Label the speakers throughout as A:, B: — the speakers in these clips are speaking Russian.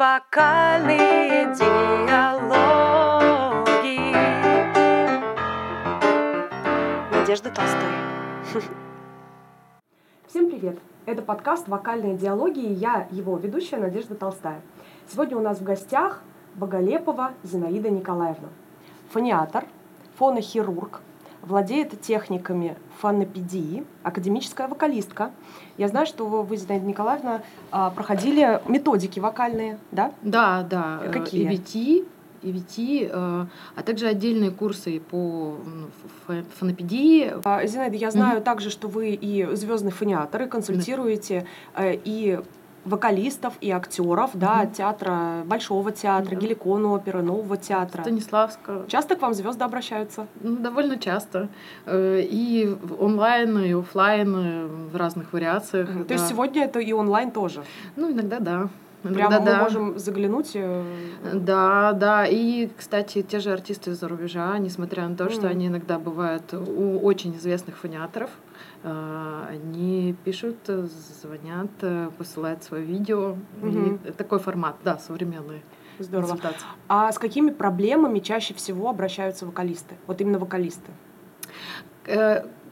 A: Вокальные диалоги. Надежда Толстой.
B: Всем привет! Это подкаст «Вокальные диалоги» и я, его ведущая Надежда Толстая. Сегодня у нас в гостях Боголепова Зинаида Николаевна. Фониатор, фонохирург, владеет техниками фонопедии, академическая вокалистка. Я знаю, что вы, Зинаида Николаевна, а, проходили методики вокальные, да?
C: Да, да. э,
B: Какие?
C: EVT, EVT, э, а также отдельные курсы по ну, фонопедии.
B: А, Зинаида, я знаю также, что вы и звездный фониатор, и консультируете э, и вокалистов, и актеров, да,
C: Мгм.
B: театра, Большого театра,
C: Да.
B: Геликон оперы, Нового театра.
C: Станиславского.
B: Часто к вам звезды обращаются?
C: Ну, довольно часто. Э, И онлайн, и оффлайн, э, в разных вариациях.
B: То
C: да.
B: есть сегодня это и онлайн тоже.
C: Ну, иногда да.
B: Прямо
C: Иногда
B: мы
C: да.
B: можем заглянуть. э,
C: Да, да. И, кстати, те же артисты из-за рубежа, несмотря на то, что
B: Мгм.
C: они иногда бывают у очень известных фониаторов, э, они пишут, э, звонят, э, посылают свое видео.
B: Мгм.
C: И такой формат, да, современный.
B: Здорово. А с какими проблемами чаще всего обращаются вокалисты? Вот именно вокалисты.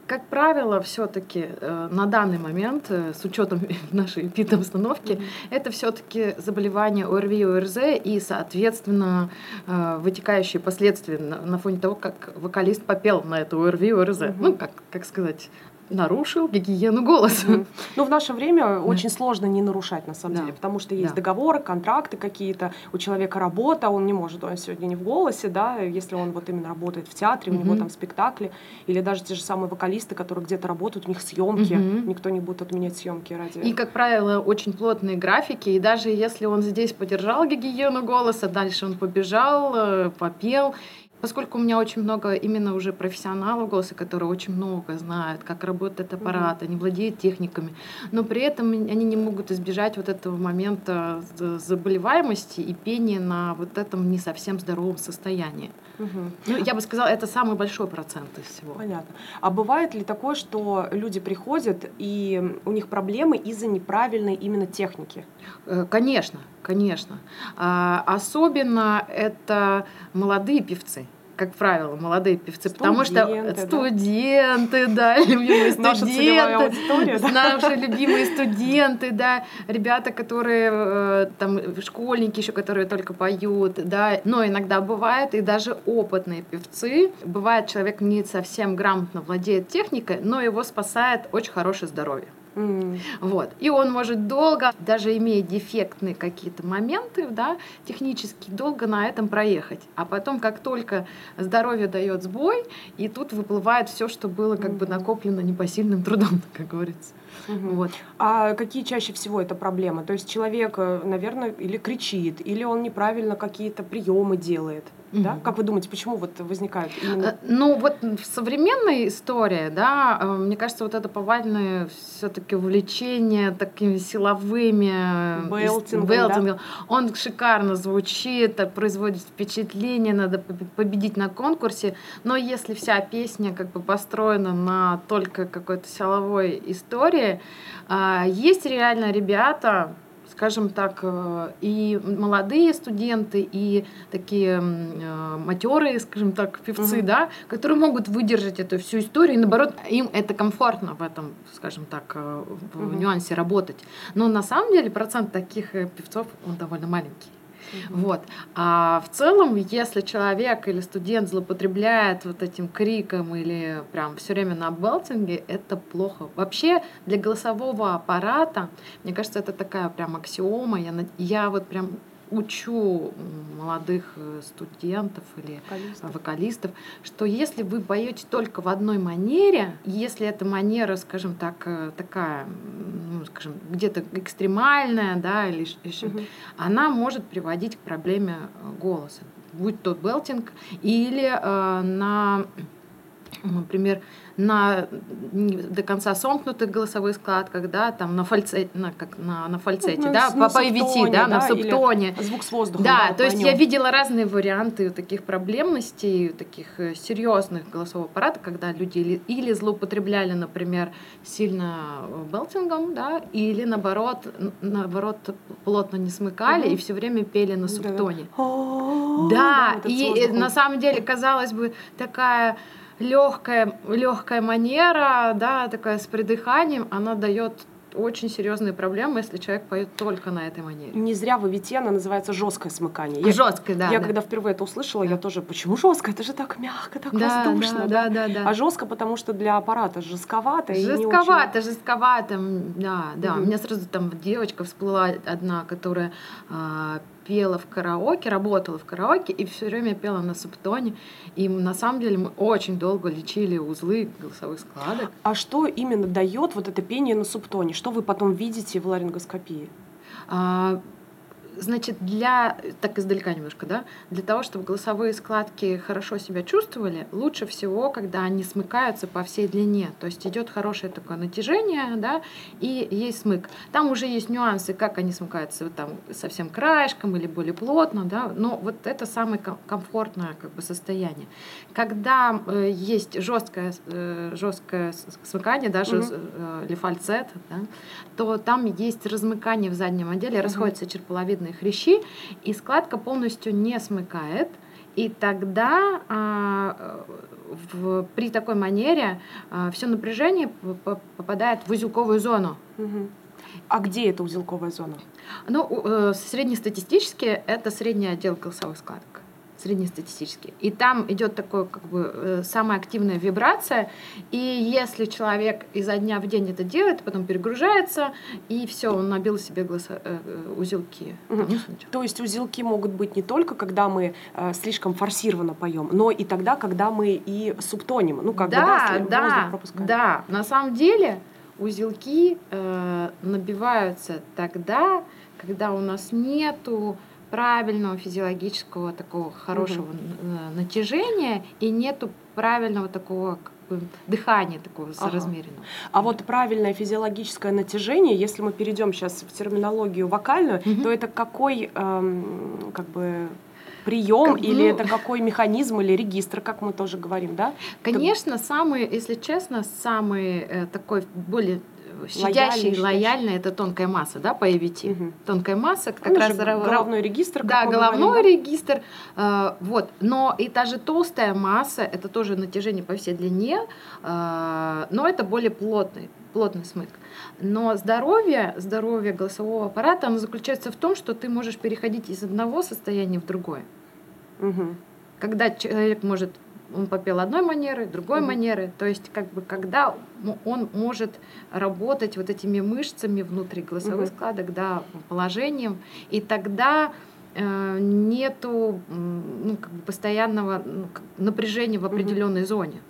C: Э, Как правило, все-таки на данный момент, э, с учетом нашей эпидобстановки, это все-таки заболевание ОРВИ и ОРЗ и, соответственно, э, вытекающие последствия на, фоне того, как вокалист попел на это ОРВИ и ОРЗ. Ну, как, как сказать, нарушил гигиену голоса.
B: Мгм. Ну, в наше время очень сложно не нарушать, на самом
C: Да.
B: деле, потому что есть
C: Да.
B: договоры, контракты какие-то, у человека работа, он не может, он сегодня не в голосе, да, если он вот именно работает в театре, у него там спектакли, или даже те же самые вокалисты, которые где-то работают, у них съемки, никто не будет отменять съемки ради...
C: И, как правило, очень плотные графики. И даже если он здесь поддержал гигиену голоса, дальше он побежал, э, попел. Поскольку у меня очень много именно уже профессионалов голоса, которые очень много знают, как работает аппарат, они владеют техниками, но при этом они не могут избежать вот этого момента заболеваемости и пения на вот этом не совсем здоровом состоянии.
B: Мгм.
C: Ну, я бы сказала, это самый большой процент из всего.
B: Понятно. А бывает ли такое, что люди приходят, и у них проблемы из-за неправильной именно техники?
C: Э, Конечно, конечно. А, Особенно это молодые певцы. Как правило, молодые певцы, потому что
B: Студенты, да?
C: любимые студенты, наши любимые студенты, да, ребята, которые э, там школьники еще, которые только поют, да, но иногда бывает и даже опытные певцы. Бывает, человек не совсем грамотно владеет техникой, но его спасает очень хорошее здоровье.
B: М.
C: Вот. И он может долго, даже имея дефектные какие-то моменты, да, технически долго на этом проехать. А потом, как только здоровье дает сбой, и тут выплывает все, что было как бы
B: Мгм.
C: накоплено непосильным трудом, как говорится.
B: Мгм.
C: Вот.
B: А какие чаще всего это проблемы? То есть человек, э, наверное, или кричит, или он неправильно какие-то приемы делает. Да?
C: Мгм.
B: Как вы думаете, почему вот возникают
C: Э,
B: именно?
C: Ну вот в современной истории, да, э, мне кажется, вот это повальное все-таки увлечение такими силовыми э, ис-
B: Белтингом, да?
C: белтингом, он шикарно звучит, э, производит впечатление, надо поб- победить на конкурсе, но если вся песня как бы построена на только какой-то силовой истории, есть реально ребята, скажем так, э, и молодые студенты, и такие матерые, скажем так, певцы,
B: Мгм.
C: да, которые могут выдержать эту всю историю, и наоборот, им это комфортно в этом, скажем так, э, в
B: Мгм.
C: нюансе работать. Но на самом деле процент таких э, певцов, он довольно маленький.
B: Мгм.
C: Вот. А в целом, если человек или студент злоупотребляет вот этим криком или прям все время на белтинге, это плохо. Вообще для голосового аппарата, мне кажется, это такая прям аксиома. Я, я вот прям учу молодых э, студентов или
B: Вокалистов.
C: вокалистов, что если вы поете только в одной манере, если эта манера, скажем так, э, такая, ну, скажем, где-то экстремальная, да, или еще
B: Мгм.
C: она может приводить к проблеме э, голоса, будь то белтинг или э, на например, на не до конца сомкнутых голосовых складках, да, там на фальцете, на, как на, на фальцете,
B: Ну,
C: да,
B: на
C: по
B: субтоне,
C: да, на
B: да, или
C: субтоне.
B: Звук с воздухом.
C: Да, то есть я видела разные варианты таких проблемностей, таких э, серьезных голосового аппарата, когда люди или, или злоупотребляли, например, сильно э, белтингом, да, или наоборот, наоборот плотно не смыкали
B: Мгм.
C: и все время пели на субтоне.
B: О,
C: Да,
B: вот этот
C: и
B: воздухом.
C: на самом деле, казалось бы, такая легкая, легкая манера, да, такая с придыханием, она дает очень серьезные проблемы, если человек поет только на этой манере.
B: Не зря в ивите она называется жесткое смыкание. Я-
C: Жесткой, да.
B: я
C: да.
B: когда впервые это услышала,
C: Да.
B: я тоже, почему жестко? Это же так мягко, так
C: да,
B: воздушно.
C: да, да, да, да.
B: А жестко, потому что для аппарата жестковато. и не очень-
C: Жестковато, жестковато, да, да.
B: Мгм.
C: У меня сразу там девочка всплыла одна, которая а, пела в караоке, работала в караоке и все время пела на субтоне. И на самом деле мы очень долго лечили узлы голосовых складок.
B: А что именно дает вот это пение на субтоне? Что вы потом видите в ларингоскопии?
C: А, Значит, для, так издалека немножко, да, для того, чтобы голосовые складки хорошо себя чувствовали, лучше всего, когда они смыкаются по всей длине. То есть идет хорошее такое натяжение, да, и есть смык. Там уже есть нюансы, как они смыкаются, вот там совсем краешком или более плотно, да, но вот это самое ком- комфортное как бы состояние. Когда э, есть жесткое, э, жесткое смыкание, даже
B: Мгм.
C: э, или фальцет, да, то там есть размыкание в заднем отделе,
B: Мгм.
C: расходятся черполовидные хрящи, и складка полностью не смыкает. И тогда а, в- при такой манере все напряжение попадает в узелковую зону.
B: А где эта узелковая зона?
C: Ну, э, среднестатистически это средний отдел голосовых складок. Среднестатистически. И там идет такое, как бы, э, самая активная вибрация. И если человек изо дня в день это делает, потом перегружается, и все, он набил себе голосо- э, э, узелки. Сначала.
B: То есть узелки могут быть не только, когда мы э, слишком форсированно поем, но и тогда, когда мы и субтоним. Ну, как бы,
C: да,
B: сли-
C: да,
B: пропускаем.
C: да. На самом деле узелки э, набиваются тогда, когда у нас нету правильного физиологического такого хорошего э, натяжения и нету правильного такого как бы, дыхания такого
B: Ага.
C: соразмеренного.
B: А вот правильное физиологическое натяжение, если мы перейдем сейчас в терминологию вокальную,
C: Мгм.
B: то это какой эм, как бы прием
C: Как-
B: или
C: ну-
B: это какой механизм или регистр, как мы тоже говорим, да?
C: Конечно, самый, если честно, самый э, такой более щадящий,
B: Лояльный,
C: лояльный, это тонкая масса, да, по EVT.
B: Мгм.
C: Тонкая масса, как
B: Ну,
C: раз
B: головной регистр.
C: Да, головной
B: говорим,
C: регистр. э, вот. Но и та же толстая масса, это тоже натяжение по всей длине, э, но это более плотный, плотный смык. Но здоровье, здоровье голосового аппарата, оно заключается в том, что ты можешь переходить из одного состояния в другое.
B: Мгм.
C: Когда человек может, он попел одной манеры, другой
B: Мгм.
C: манеры, то есть как бы когда он может работать вот этими мышцами внутри голосовых
B: Мгм.
C: складок, да, положением, и тогда э, нету ну, как бы постоянного ну, напряжения в определенной зоне.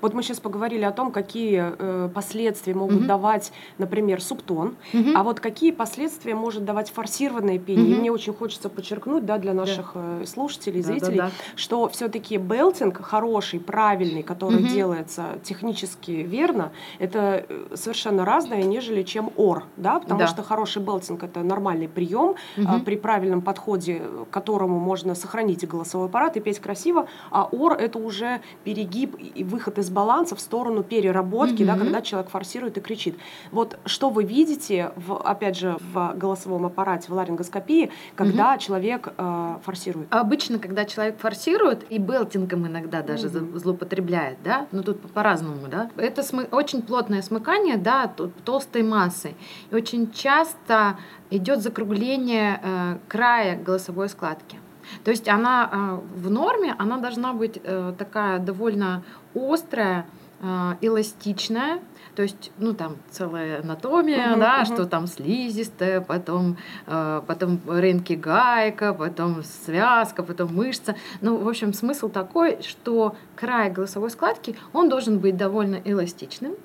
B: Вот мы сейчас поговорили о том, какие э, последствия могут
C: Мгм.
B: давать, например, субтон, а вот какие последствия может давать форсированное пение. И
C: Мгм.
B: мне очень хочется подчеркнуть, да, для наших э, слушателей,
C: Да, да,
B: зрителей,
C: да.
B: что все-таки белтинг хороший, правильный, который
C: Мгм.
B: делается технически верно, это э, совершенно разное, нежели чем ор, да, потому
C: Да.
B: что хороший белтинг это нормальный прием,
C: Мгм.
B: при правильном подходе, э, к которому можно сохранить голосовой аппарат и петь красиво, а ор это уже перегиб и выход из баланса в сторону переработки, да,
C: Мгм.
B: когда человек форсирует и кричит. Вот что вы видите, в, опять же, в голосовом аппарате, в ларингоскопии, когда человек э, форсирует?
C: Обычно, когда человек форсирует, и белтингом иногда даже
B: Мгм.
C: злоупотребляет, да, но тут по- по-разному, да, это смы- очень плотное смыкание, да, толстой массой. И очень часто идет закругление э, края голосовой складки. То есть она э, в норме, она должна быть э, такая довольно острая, э, эластичная, то есть, ну, там целая анатомия,
B: Мгм,
C: да,
B: мгм.
C: что там слизистая, потом, э, потом рынки гайка, потом связка, потом мышца. Ну, в общем, смысл такой, что край голосовой складки, он должен быть довольно эластичным,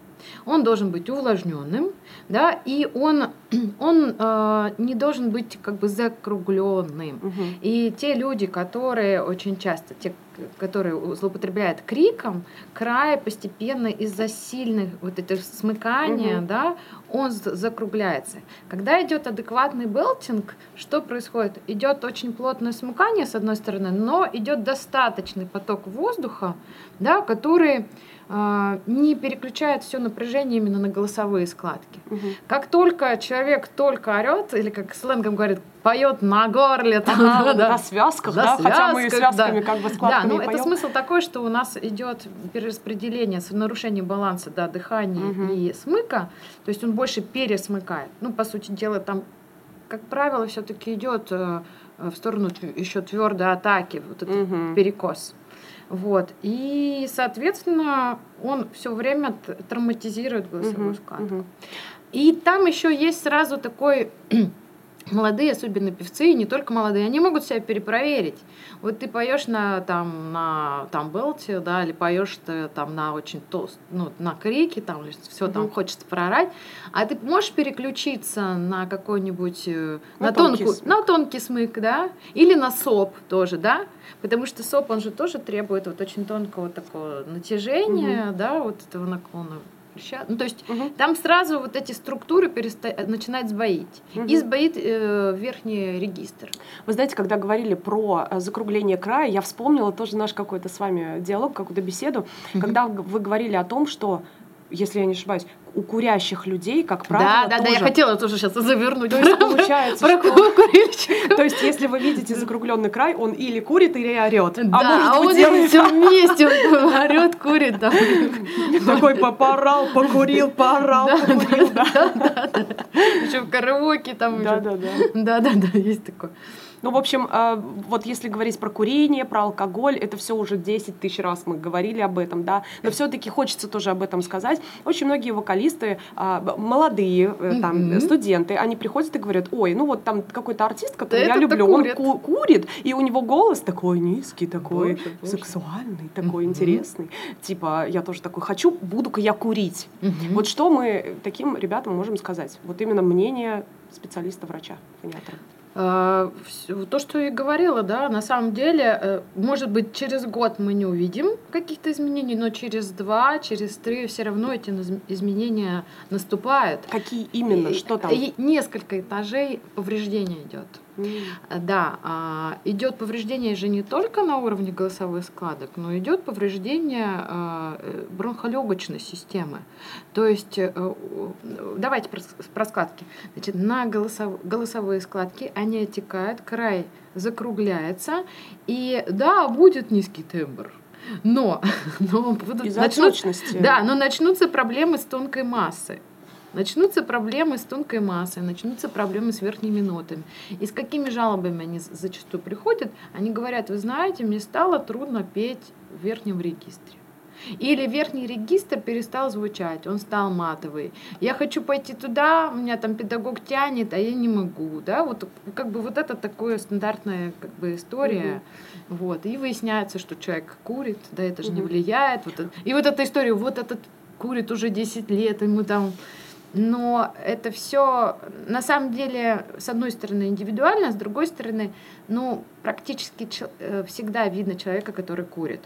C: он должен быть увлажненным, да, и он, он э, не должен быть как бы закругленным.
B: Мгм.
C: И те люди, которые очень часто, те, который злоупотребляет криком, край постепенно из-за сильных вот этих смыкания, угу. да, он закругляется. Когда идет адекватный белтинг, что происходит? Идет очень плотное смыкание с одной стороны, но идет достаточный поток воздуха, да, который не переключает все напряжение именно на голосовые складки. Угу. Как только человек только орет, или как сленгом говорит, поет на горле, там,
B: ага, да, на связках, да, связках, хотя мы связками да. как бы складками
C: Да, ну это смысл такой, что у нас идет перераспределение, нарушение баланса да, дыхания угу. и смыка, то есть он больше пересмыкает. Ну, по сути дела, там, как правило, все-таки идет э, в сторону еще твердой атаки, вот этот угу. перекос. Вот. И, соответственно, он все время травматизирует голосовую угу, складку. Угу. И там еще есть сразу такой молодые, особенно певцы, и не только молодые, они могут себя перепроверить. Вот ты поешь на там на там белте, да, или поешь ты там на очень тост, ну на крике, там все там хочется проорать, а ты можешь переключиться на какой-нибудь э, на, на тонкую, смык. на тонкий смык, да, или на соп тоже, да, потому что соп он же тоже требует вот очень тонкого такого натяжения, угу. да, вот этого наклона плеча. Ну, то есть угу. там сразу вот эти структуры переста... начинают сбоить. Угу. И сбоит э, верхний регистр.
B: Вы знаете, когда говорили про э, закругление края, я вспомнила тоже наш какой-то с вами диалог, какую-то беседу, угу. когда вы говорили о том, что если я не ошибаюсь, у курящих людей, как правило,
C: Да, да, тоже... да, я хотела тоже сейчас завернуть.
B: То есть получается, Про что... То есть если вы видите закругленный край, он или курит, или орет.
C: А да, а может а он делает... все вместе, орет, курит, да.
B: Такой поорал, покурил, поорал, покурил, да.
C: Да, да, Еще в караоке там
B: Да, да, да.
C: Да, да, да, есть такое.
B: Ну, в общем, а, вот если говорить про курение, про алкоголь, это все уже 10 тысяч раз мы говорили об этом, да, но все-таки хочется тоже об этом сказать. Очень многие вокалисты, а, молодые э, там, mm-hmm. студенты, они приходят и говорят, ой, ну вот там какой-то артист, который да я люблю, курит. он ку- курит, и у него голос такой низкий, такой боже, боже. сексуальный, такой mm-hmm. интересный. Типа, я тоже такой хочу, буду-ка я курить. Mm-hmm. Вот что мы таким ребятам можем сказать? Вот именно мнение специалиста-врача, фониатора.
C: А, то, что я говорила, да, на самом деле, э, может быть, через год мы не увидим каких-то изменений, но через два, через три все равно эти изменения наступают.
B: Какие именно? Что там?
C: И несколько этажей повреждения идет. Mm. Да, а, идет повреждение же не только на уровне голосовых складок, но идет повреждение а, э, бронхолегочной системы. То есть, э, давайте про складки. Значит, на голосов, голосовые складки они отекают, край закругляется, и да, будет низкий тембр. Но, но
B: будут, начнут,
C: да, но начнутся проблемы с тонкой массой. Начнутся проблемы с тонкой массой, начнутся проблемы с верхними нотами. И с какими жалобами они зачастую приходят? Они говорят, вы знаете, мне стало трудно петь в верхнем регистре. Или верхний регистр перестал звучать, он стал матовый. Я хочу пойти туда, у меня там педагог тянет, а я не могу. Да? Вот, как бы вот это такое стандартная как бы, история. Угу. Вот. И выясняется, что человек курит, да это же угу. не влияет. Вот это. И вот эта история, вот этот курит уже 10 лет, ему там но это все на самом деле, с одной стороны, индивидуально, с другой стороны, ну, практически э, всегда видно человека, который курит.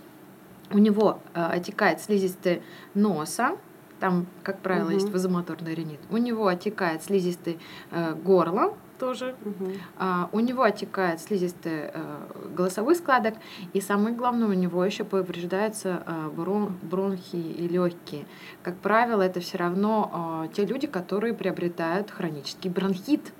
C: У него э, отекает слизистый носа, там, как правило, угу. есть вазомоторный ринит. У него отекает слизистый э, горла, тоже. Угу. А, у него отекает слизистый э, голосовой складок, и самое главное, у него еще повреждаются э, брон, бронхи и легкие. Как правило, это все равно э, те люди, которые приобретают хронический бронхит.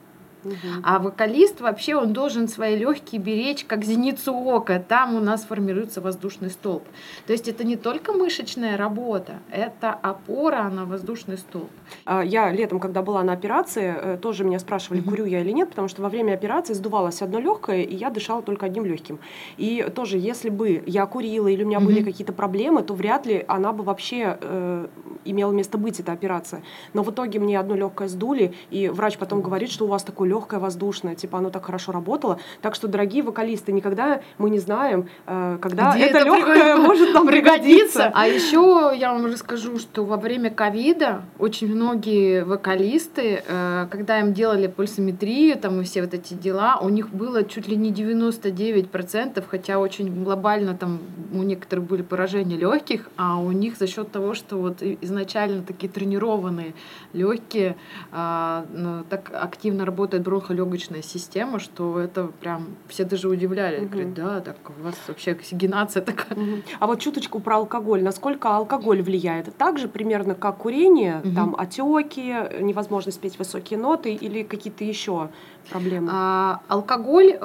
C: А вокалист вообще он должен свои легкие беречь как зеницу ока. Там у нас формируется воздушный столб. То есть это не только мышечная работа, это опора на воздушный столб.
B: А, я летом, когда была на операции, э, тоже меня спрашивали, курю я или нет, потому что во время операции сдувалось одно легкое, и я дышала только одним легким. И тоже, если бы я курила или у меня были какие-то проблемы, то вряд ли она бы вообще э, имела место быть эта операция. Но в итоге мне одно легкое сдули, и врач потом говорит, что у вас такое легкое воздушное, типа оно так хорошо работало. Так что, дорогие вокалисты, никогда мы не знаем, э, когда
C: Где
B: это,
C: это
B: легкое может нам пригодиться.
C: А еще я вам расскажу, что во время ковида очень многие вокалисты, э, когда им делали пульсометрию, там и все вот эти дела, у них было чуть ли не 99%, хотя очень глобально там у некоторых были поражения легких, а у них за счет того, что вот изначально такие тренированные легкие, а, ну, так активно работает бронхолегочная система, что это прям все даже удивляли.
B: Мгм.
C: Говорят, да, так у вас вообще оксигенация такая.
B: Мгм. А вот чуточку про алкоголь. Насколько алкоголь влияет? Так же примерно как курение,
C: Мгм.
B: там отеки, невозможность петь высокие ноты или какие-то еще проблемы?
C: А, алкоголь,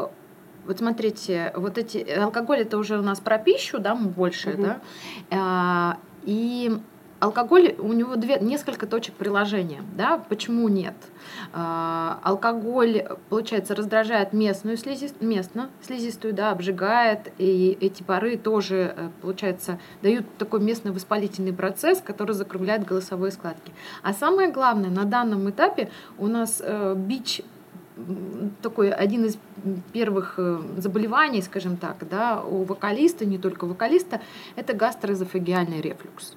C: вот смотрите, вот эти алкоголь это уже у нас про пищу, да, м, больше,
B: Мгм.
C: да, А, и алкоголь у него две несколько точек приложения, да, почему нет? А, алкоголь, получается, раздражает местную слизис, местно слизистую, да, обжигает, и эти пары тоже, э, получается, дают такой местный воспалительный процесс, который закругляет голосовые складки. А самое главное, на данном этапе у нас э, бич такой один из первых э, заболеваний, скажем так, да, у вокалиста, не только вокалиста, это гастроэзофагиальный рефлюкс.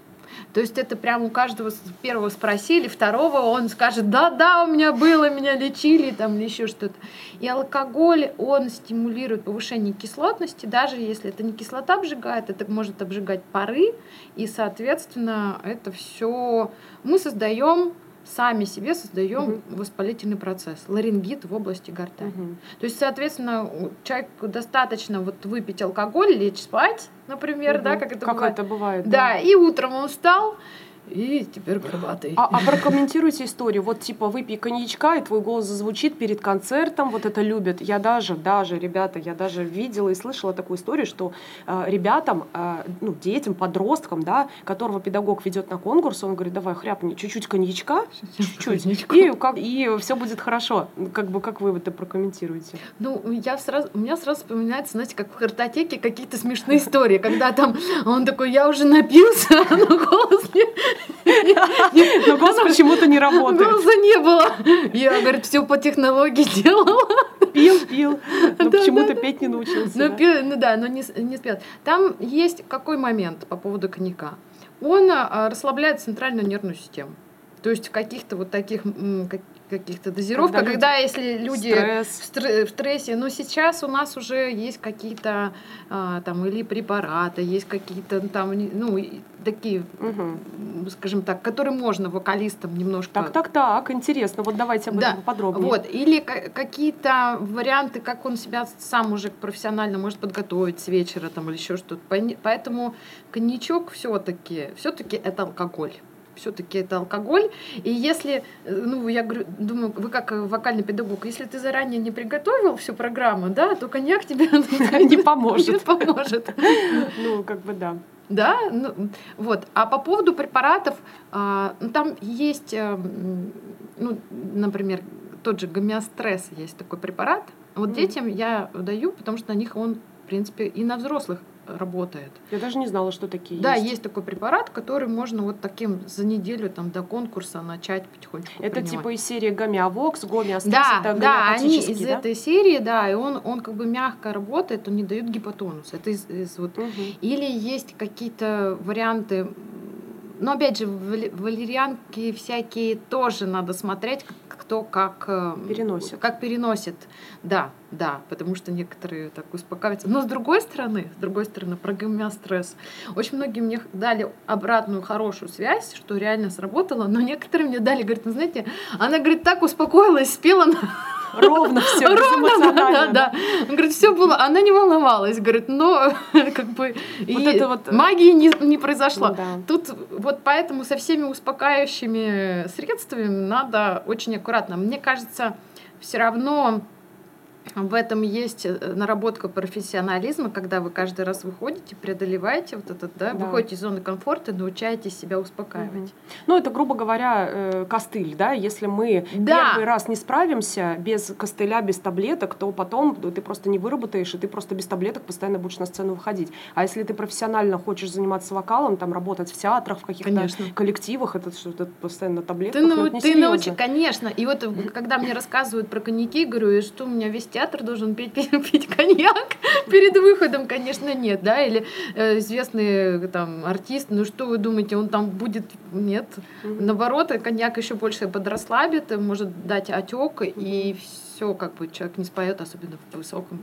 C: То есть это прям у каждого первого спросили, второго он скажет, да, да, у меня было, меня лечили там или еще что-то. И алкоголь, он стимулирует повышение кислотности, даже если это не кислота обжигает, это может обжигать пары, и, соответственно, это все мы создаем сами себе создаем воспалительный процесс, ларингит в области гортани.
B: Мгм.
C: То есть, соответственно, человеку достаточно вот выпить алкоголь, лечь спать, например, да,
B: Мгм.
C: как это
B: как
C: бывает.
B: это бывает.
C: Да, и утром он встал, и теперь горбатый.
B: А, а прокомментируйте историю. Вот типа выпей коньячка, и твой голос зазвучит перед концертом. Вот это любят. Я даже, даже, ребята, я даже видела и слышала такую историю, что э, ребятам, э, ну, детям, подросткам, да, которого педагог ведет на конкурс, он говорит, давай хряпни чуть-чуть коньячка, чуть-чуть, и, как, и все будет хорошо. Как бы, как вы это прокомментируете?
C: Ну, я сразу, у меня сразу вспоминается, знаете, как в картотеке какие-то смешные истории, когда там он такой, я уже напился, но голос не,
B: почему-то не работает.
C: голоса не было. Я, говорит, все по технологии делала.
B: Пил, пил, но
C: Да,
B: почему-то
C: да,
B: петь не научился.
C: Ну,
B: да?
C: пи- ну да, но не, не спел. Там есть какой момент по поводу коньяка. Он а, расслабляет центральную нервную систему. То есть в каких-то вот таких каких-то дозировках,
B: Когда
C: когда,
B: люди-
C: если люди
B: Стресс.
C: в, стр- в стрессе, но сейчас у нас уже есть какие-то а, там или препараты, есть какие-то там, не- ну, такие, м, скажем так, которые можно вокалистам немножко
B: Так, так, так, интересно. Вот давайте об
C: Да,
B: этом подробнее.
C: вот, или ка- какие-то варианты, как он себя сам уже профессионально может подготовить с вечера там или еще что-то. Поэтому коньячок все-таки, все-таки это алкоголь. Все-таки это алкоголь. И если, э, ну, я говорю, думаю, вы как э, вокальный педагог, если ты заранее не приготовил всю программу, да, то коньяк тебе
B: Не поможет.
C: Поможет.
B: Ну, как бы да.
C: Да, ну, вот. А по поводу препаратов, а, ну, там есть, э, ну, например, тот же гомеостресс есть такой препарат. Вот детям я даю, потому что на них он, в принципе, и на взрослых работает.
B: Я даже не знала, что такие
C: Да,
B: есть.
C: есть такой препарат, который можно вот таким за неделю там до конкурса начать потихонечку
B: Это
C: принимать.
B: типа из серии гомеовокс, гомеостресс,
C: Да,
B: это
C: да, они из
B: да?
C: этой серии, да, и он, он как бы мягко работает, он не дает гипотонус. Это из, из вот
B: Мгм.
C: или есть какие-то варианты, но опять же, валерьянки всякие тоже надо смотреть, кто как э,
B: Переносит.
C: Как переносит, да, да, потому что некоторые так успокаиваются. Но с другой стороны, с другой стороны, про гомеостресс. Очень многие мне дали обратную хорошую связь, что реально сработало, но некоторые мне дали, говорят, ну знаете, она, говорит, так успокоилась, спела на
B: Ровно все,
C: Ровно, да, да, да. Он говорит, все было, она не волновалась, говорит, но как бы и
B: вот, э,
C: магии не, не произошло.
B: Да.
C: Тут вот поэтому со всеми успокаивающими средствами надо очень аккуратно. Мне кажется, все равно в этом есть э, наработка профессионализма, когда вы каждый раз выходите, преодолеваете вот этот, да,
B: Да.
C: выходите из зоны комфорта, научаетесь себя успокаивать.
B: Мгм. Ну, это, грубо говоря, э, костыль, да, если мы
C: Да.
B: первый раз не справимся без костыля, без таблеток, то потом ты просто не выработаешь, и ты просто без таблеток постоянно будешь на сцену выходить. А если ты профессионально хочешь заниматься вокалом, там, работать в театрах, в каких-то
C: Конечно.
B: коллективах, это что, это постоянно на таблетках,
C: Ты,
B: ну,
C: ты
B: несерьезно.
C: научи, конечно. И вот э, когда мне рассказывают про коньяки, говорю, и что у меня весь театр должен петь, пить, пить коньяк. Перед выходом, конечно, нет, да, или э, известный э, там артист, ну что вы думаете, он там будет, нет,
B: Мгм.
C: наоборот, коньяк еще больше подрасслабит, может дать отек, и все, как бы человек не споет, особенно в высоком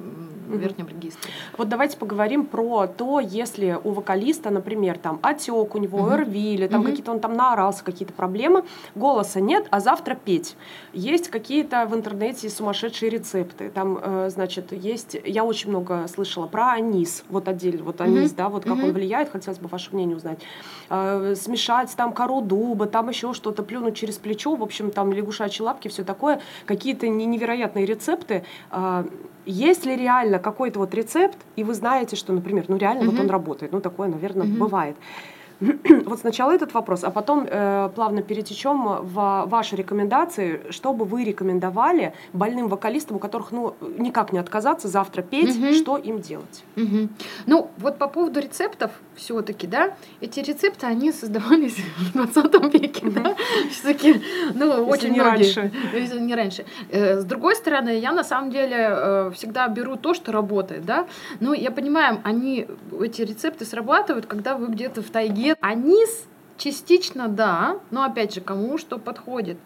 B: Мгм.
C: верхнем регистре.
B: Вот давайте поговорим про то, если у вокалиста, например, там отек у него. ОРВИ, или там какие-то он там наорался, какие-то проблемы, голоса нет, а завтра петь. Есть какие-то в интернете сумасшедшие рецепты. Там, э, значит, есть, я очень много слышала про анис, вот отдельно, вот анис, да, вот как он влияет, хотелось бы ваше мнение узнать. Э, смешать там кору дуба, там еще что-то, плюнуть через плечо, в общем, там лягушачьи лапки, все такое, какие-то не- невероятные рецепты. А, Есть ли реально какой-то вот рецепт, и вы знаете, что, например, ну реально вот
C: Мгм.
B: он работает, ну такое, наверное,
C: Мгм.
B: бывает. Вот сначала этот вопрос, а потом э, плавно перетечем в ваши рекомендации, что бы вы рекомендовали больным вокалистам, у которых ну никак не отказаться завтра петь,
C: Мгм.
B: что им делать?
C: Мгм. Ну, вот по поводу рецептов все-таки, да, эти рецепты, они создавались в 20 веке,
B: Мгм.
C: да, все-таки, ну,
B: Если
C: очень
B: не
C: многие.
B: раньше.
C: Если не раньше. Э, С другой стороны, я на самом деле э, всегда беру то, что работает, да, ну, я понимаю, они, эти рецепты срабатывают, когда вы где-то в тайге. Анис Частично да, но опять же, кому что подходит.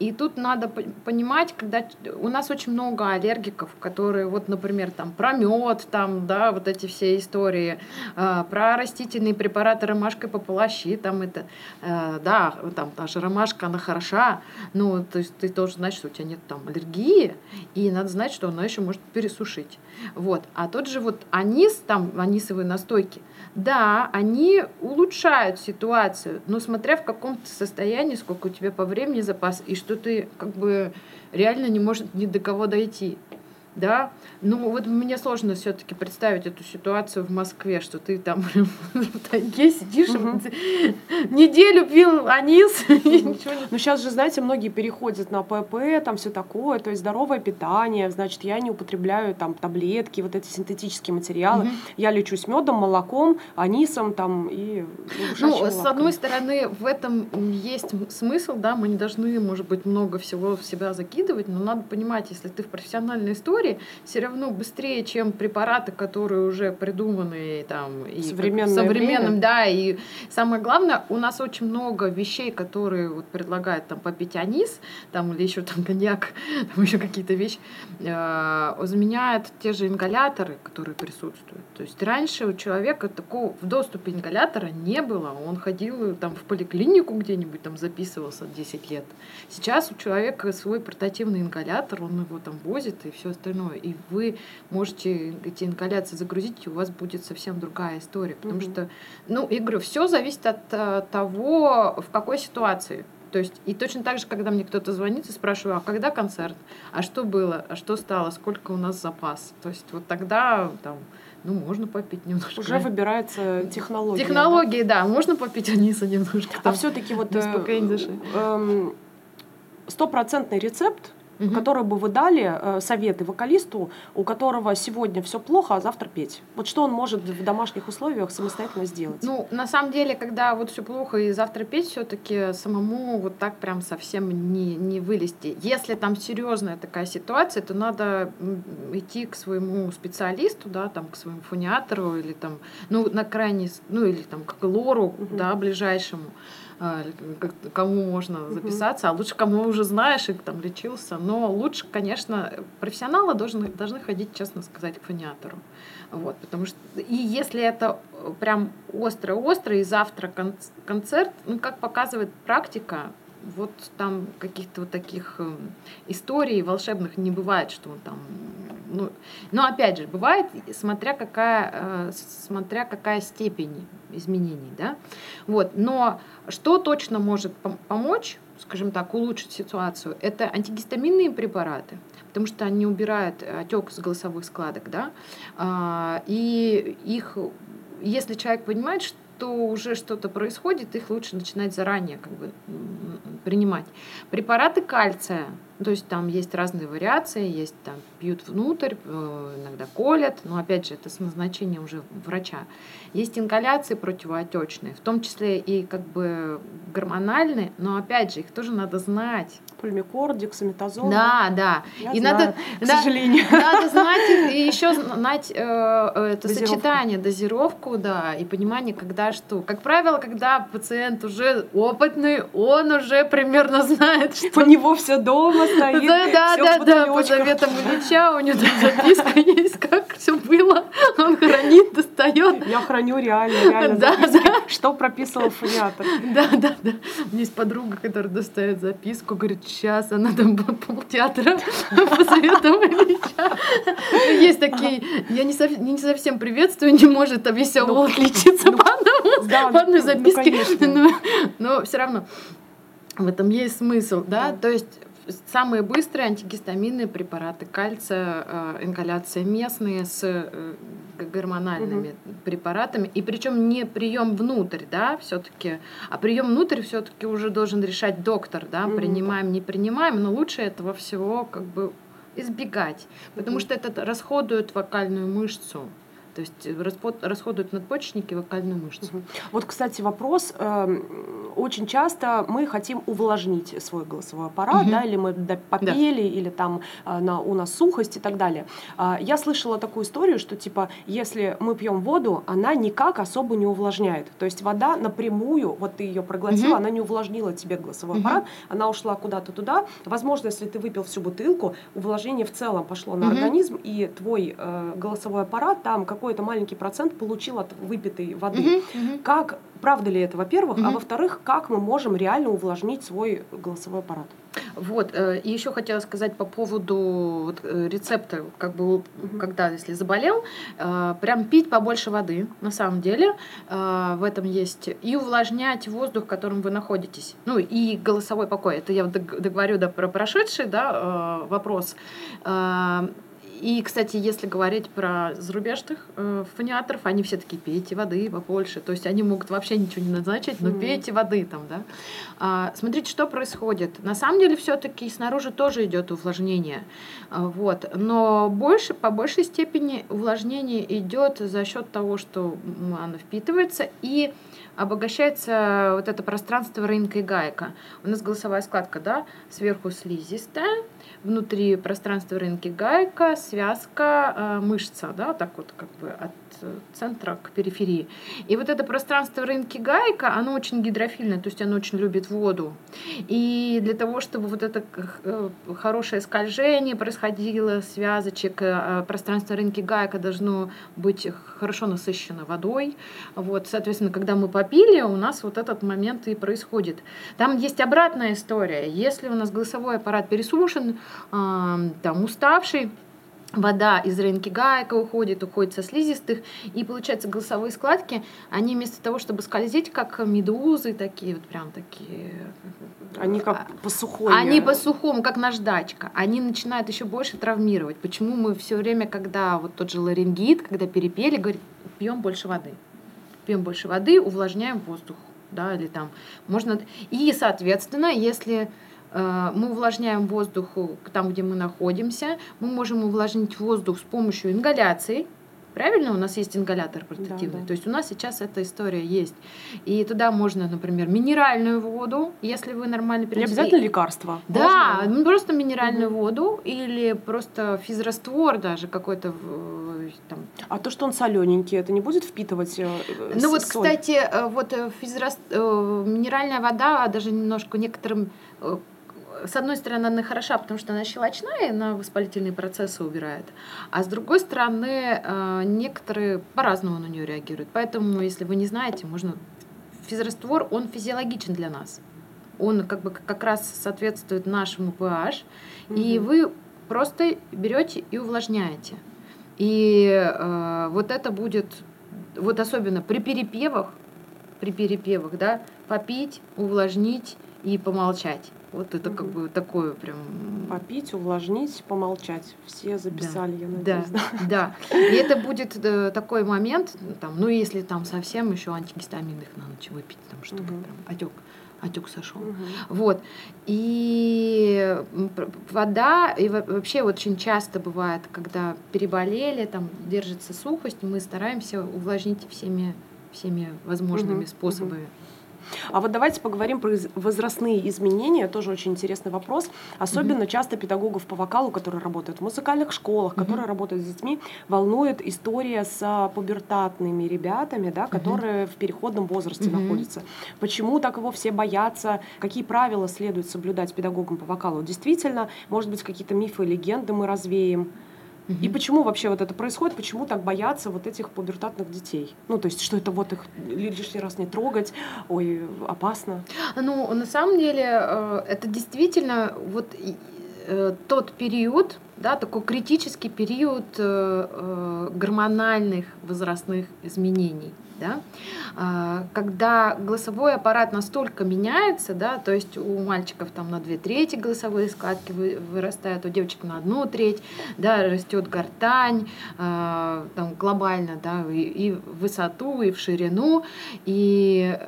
C: И тут надо по- понимать, когда у нас очень много аллергиков, которые, вот, например, там про мед, там, да, вот эти все истории, э, про растительные препараты ромашка и пополощи, там это, э, да, там даже ромашка, она хороша, но то есть ты должен знать, что у тебя нет там аллергии, и надо знать, что она еще может пересушить. Вот. А тот же вот анис, там анисовые настойки, да, они улучшают ситуацию, но смотря в каком то состоянии, сколько у тебя по времени запас, и что ты как бы реально не может ни до кого дойти. Да, ну вот мне сложно все-таки представить эту ситуацию в Москве, что ты там в тайге сидишь, неделю пил анис, и ничего не
B: Ну, сейчас же, знаете, многие переходят на ПП, там все такое, то есть здоровое питание, значит, я не употребляю там таблетки, вот эти синтетические материалы. Я лечусь медом, молоком, анисом там и
C: Ну, с одной стороны, в этом есть смысл, да, мы не должны, может быть, много всего в себя закидывать, но надо понимать, если ты в профессиональной истории, все равно быстрее, чем препараты, которые уже придуманы там и современным,
B: время.
C: да, и самое главное, у нас очень много вещей, которые вот предлагают там попить анис, там или еще там коньяк, там еще какие-то вещи, э, заменяют те же ингаляторы, которые присутствуют. То есть раньше у человека такого в доступе ингалятора не было. Он ходил там в поликлинику где-нибудь, там записывался 10 лет. Сейчас у человека свой портативный ингалятор, он его там возит и все остальное. И вы можете эти ингаляции загрузить, и у вас будет совсем другая история. Потому
B: Мгм.
C: что, ну, я говорю, все зависит от э, того, в какой ситуации. То есть, и точно так же, когда мне кто-то звонит и спрашиваю, а когда концерт, а что было, а что стало, сколько у нас запас. То есть вот тогда там, ну, можно попить немножко.
B: Уже выбирается технология.
C: Технологии, да, можно попить аниса немножко.
B: А
C: там.
B: все-таки вот э, эм, стопроцентный рецепт,
C: Мгм.
B: который бы вы дали э, советы вокалисту, у которого сегодня все плохо, а завтра петь. Вот что он может в домашних условиях самостоятельно сделать?
C: Ну, на самом деле, когда вот все плохо и завтра петь, все-таки самому вот так прям совсем не, не вылезти. Если там серьезная такая ситуация, то надо идти к своему специалисту, да, там, к своему фониатору или там, ну, на крайний, ну, или там к лору,
B: Мгм.
C: да, ближайшему, кому можно записаться, а лучше кому уже знаешь и там лечился. Но лучше, конечно, профессионалы должны, должны ходить, честно сказать, к фониатору. Вот, потому что и если это э, прям остро-остро, и завтра кон- концерт, ну, как показывает практика, вот там каких-то вот таких эм, историй волшебных не бывает, что он там... Ну, но опять же, бывает, смотря какая, э, смотря какая степень изменений, да. Вот, но что точно может пом- помочь скажем так, улучшить ситуацию, это антигистаминные препараты, потому что они убирают отек с голосовых складок, да, а, и их, если человек понимает, что что уже что-то происходит, их лучше начинать заранее как бы принимать. Препараты кальция, то есть там есть разные вариации, есть там пьют внутрь, э, иногда колят, но опять же это с назначением уже врача. Есть ингаляции противоотечные, в том числе и как бы гормональные, но опять же их тоже надо знать.
B: Пульмикор, дексаметазон.
C: Да, да.
B: Я
C: и
B: знаю,
C: надо,
B: к
C: да,
B: сожалению.
C: надо знать их, и еще знать э, это
B: Дозировку.
C: сочетание, дозировку, да, и понимание, когда что. Как правило, когда пациент уже опытный, он уже примерно знает, что
B: У него все дома стоит.
C: да, да, да, да, по заветам Ильича, у него там записка есть, как все было. Он хранит, достает.
B: Я храню реально, реально
C: Да,
B: записки, что прописывал фониатор.
C: Да, да, да. У меня есть подруга, которая достает записку, говорит, сейчас она там по- полтеатра по заветам Ильича. Есть такие, я не, сов- не совсем приветствую, не может там весело
B: Ну,
C: отличиться
B: ну,
C: по
B: Да,
C: одной
B: ну,
C: записке, но, но все равно в этом есть смысл, да,
B: Да.
C: то есть самые быстрые антигистаминные препараты кальция, э, ингаляция местные с э, гормональными препаратами, и причем не прием внутрь, да, все-таки, а прием внутрь все-таки уже должен решать доктор, да,
B: Мгм.
C: принимаем, не принимаем, но лучше этого всего как бы избегать, потому
B: Мгм.
C: что это расходует вокальную мышцу. То есть э, расходуют надпочечники вокальную мышцу.
B: Мгм. Вот, кстати, вопрос. эм, Очень часто мы хотим увлажнить свой голосовой аппарат,
C: Мгм.
B: да, или мы да, попели, или там а, на, у нас сухость и так далее. А, Я слышала такую историю, что типа, если мы пьем воду, она никак особо не увлажняет. То есть вода напрямую, вот ты ее проглотила,
C: Мгм.
B: она не увлажнила тебе голосовой
C: Мгм.
B: аппарат, она ушла куда-то туда. Возможно, если ты выпил всю бутылку, увлажнение в целом пошло на
C: Мгм.
B: организм, и твой э, голосовой аппарат там какой-то маленький процент получил от выпитой воды.
C: Мгм, мгм.
B: Как, правда ли это, во-первых, а
C: Мгм.
B: во-вторых, как мы можем реально увлажнить свой голосовой аппарат?
C: Вот, э, и еще хотела сказать по поводу э, рецепта, как бы,
B: Мгм.
C: когда, если заболел, э, прям пить побольше воды, на самом деле, в этом есть, и увлажнять воздух, в котором вы находитесь, ну, и голосовой покой, это я договорю, да, про прошедший, да, вопрос. И, кстати, если говорить про зарубежных э, фониаторов, они все такие, пейте воды побольше. То есть они могут вообще ничего не назначить, но
B: Мгм.
C: пейте воды там, да. А, смотрите, что происходит. На самом деле все-таки снаружи тоже идет увлажнение. А, Вот. Но больше, по большей степени увлажнение идет за счет того, что оно впитывается и обогащается вот это пространство рынка и гайка. У нас голосовая складка, да, сверху слизистая, внутри пространства рынки гайка, связка, э, мышца, да, так вот как бы от центра к периферии. И вот это пространство рынки гайка, оно очень гидрофильное, то есть оно очень любит воду. И для того, чтобы вот это э, хорошее скольжение происходило, связочек, э, пространство рынки гайка должно быть хорошо насыщено водой. Вот, соответственно, когда мы попили, у нас вот этот момент и происходит. Там есть обратная история. Если у нас голосовой аппарат пересушен, ам, там уставший, вода из рынки гайка уходит, уходит со слизистых, и получается голосовые складки, они вместо того, чтобы скользить, как медузы такие, вот прям такие...
B: Они
C: а,
B: как по сухой.
C: они по сухому, как наждачка. Они начинают еще больше травмировать. Почему мы все время, когда вот тот же ларингит, когда перепели, говорит, пьем больше воды. Пьем больше воды, увлажняем воздух. Да, или там можно. И, соответственно, если э, мы увлажняем воздух там, где мы находимся, мы можем увлажнить воздух с помощью ингаляции. Правильно, у нас есть ингалятор портативный.
B: да.
C: То есть у нас сейчас эта история есть. И туда можно, например, минеральную воду, если вы нормально
B: Не
C: перенесли.
B: обязательно лекарства.
C: Да,
B: Можно?
C: ну, просто минеральную воду или просто физраствор даже какой-то в- там.
B: А то, что он солененький, это не будет впитывать э, э,
C: Ну вот,
B: соль?
C: кстати, э, вот э, физрас- э, минеральная вода даже немножко некоторым э, с одной стороны, она хороша, потому что она щелочная, на воспалительные процессы убирает. А с другой стороны, э, некоторые по-разному на нее реагируют. Поэтому, если вы не знаете, можно... Физраствор, он физиологичен для нас. Он как бы как раз соответствует нашему pH. И
B: Мгм.
C: вы просто берете и увлажняете. И э, вот это будет, вот особенно при перепевах, при перепевах, да, попить, увлажнить и помолчать. Вот это как
B: Мгм.
C: бы такое прям...
B: Попить, увлажнить, помолчать. Все записали, я надеюсь.
C: Да, да. И это будет э, такой момент, ну, там, ну если там совсем еще антигистаминных на ночь выпить, там, чтобы
B: Мгм.
C: прям отек, отек сошел.
B: Мгм.
C: Вот. И вода, и во- вообще очень часто бывает, когда переболели, там держится сухость, мы стараемся увлажнить всеми, всеми возможными
B: Мгм,
C: способами.
B: А вот давайте поговорим про возрастные изменения. Тоже очень интересный вопрос. Особенно часто педагогов по вокалу, которые работают в музыкальных школах,
C: Мгм.
B: которые работают с детьми, волнует история с а, пубертатными ребятами, да, которые в переходном возрасте
C: Мгм.
B: находятся. Почему так его все боятся? Какие правила следует соблюдать педагогам по вокалу? Действительно, может быть, какие-то мифы, легенды мы развеем? И почему вообще вот это происходит? Почему так боятся вот этих пубертатных детей? Ну, то есть, что это вот их лишний раз не трогать, ой, опасно.
C: Ну, на самом деле, э, это действительно вот э, тот период, да, такой критический период э, э, гормональных возрастных изменений, да, А, когда голосовой аппарат настолько меняется, да, то есть у мальчиков там на две трети голосовые складки вы- вырастают, у девочек на одну треть, да, растет гортань, там глобально, да, и, и в высоту, и в ширину, и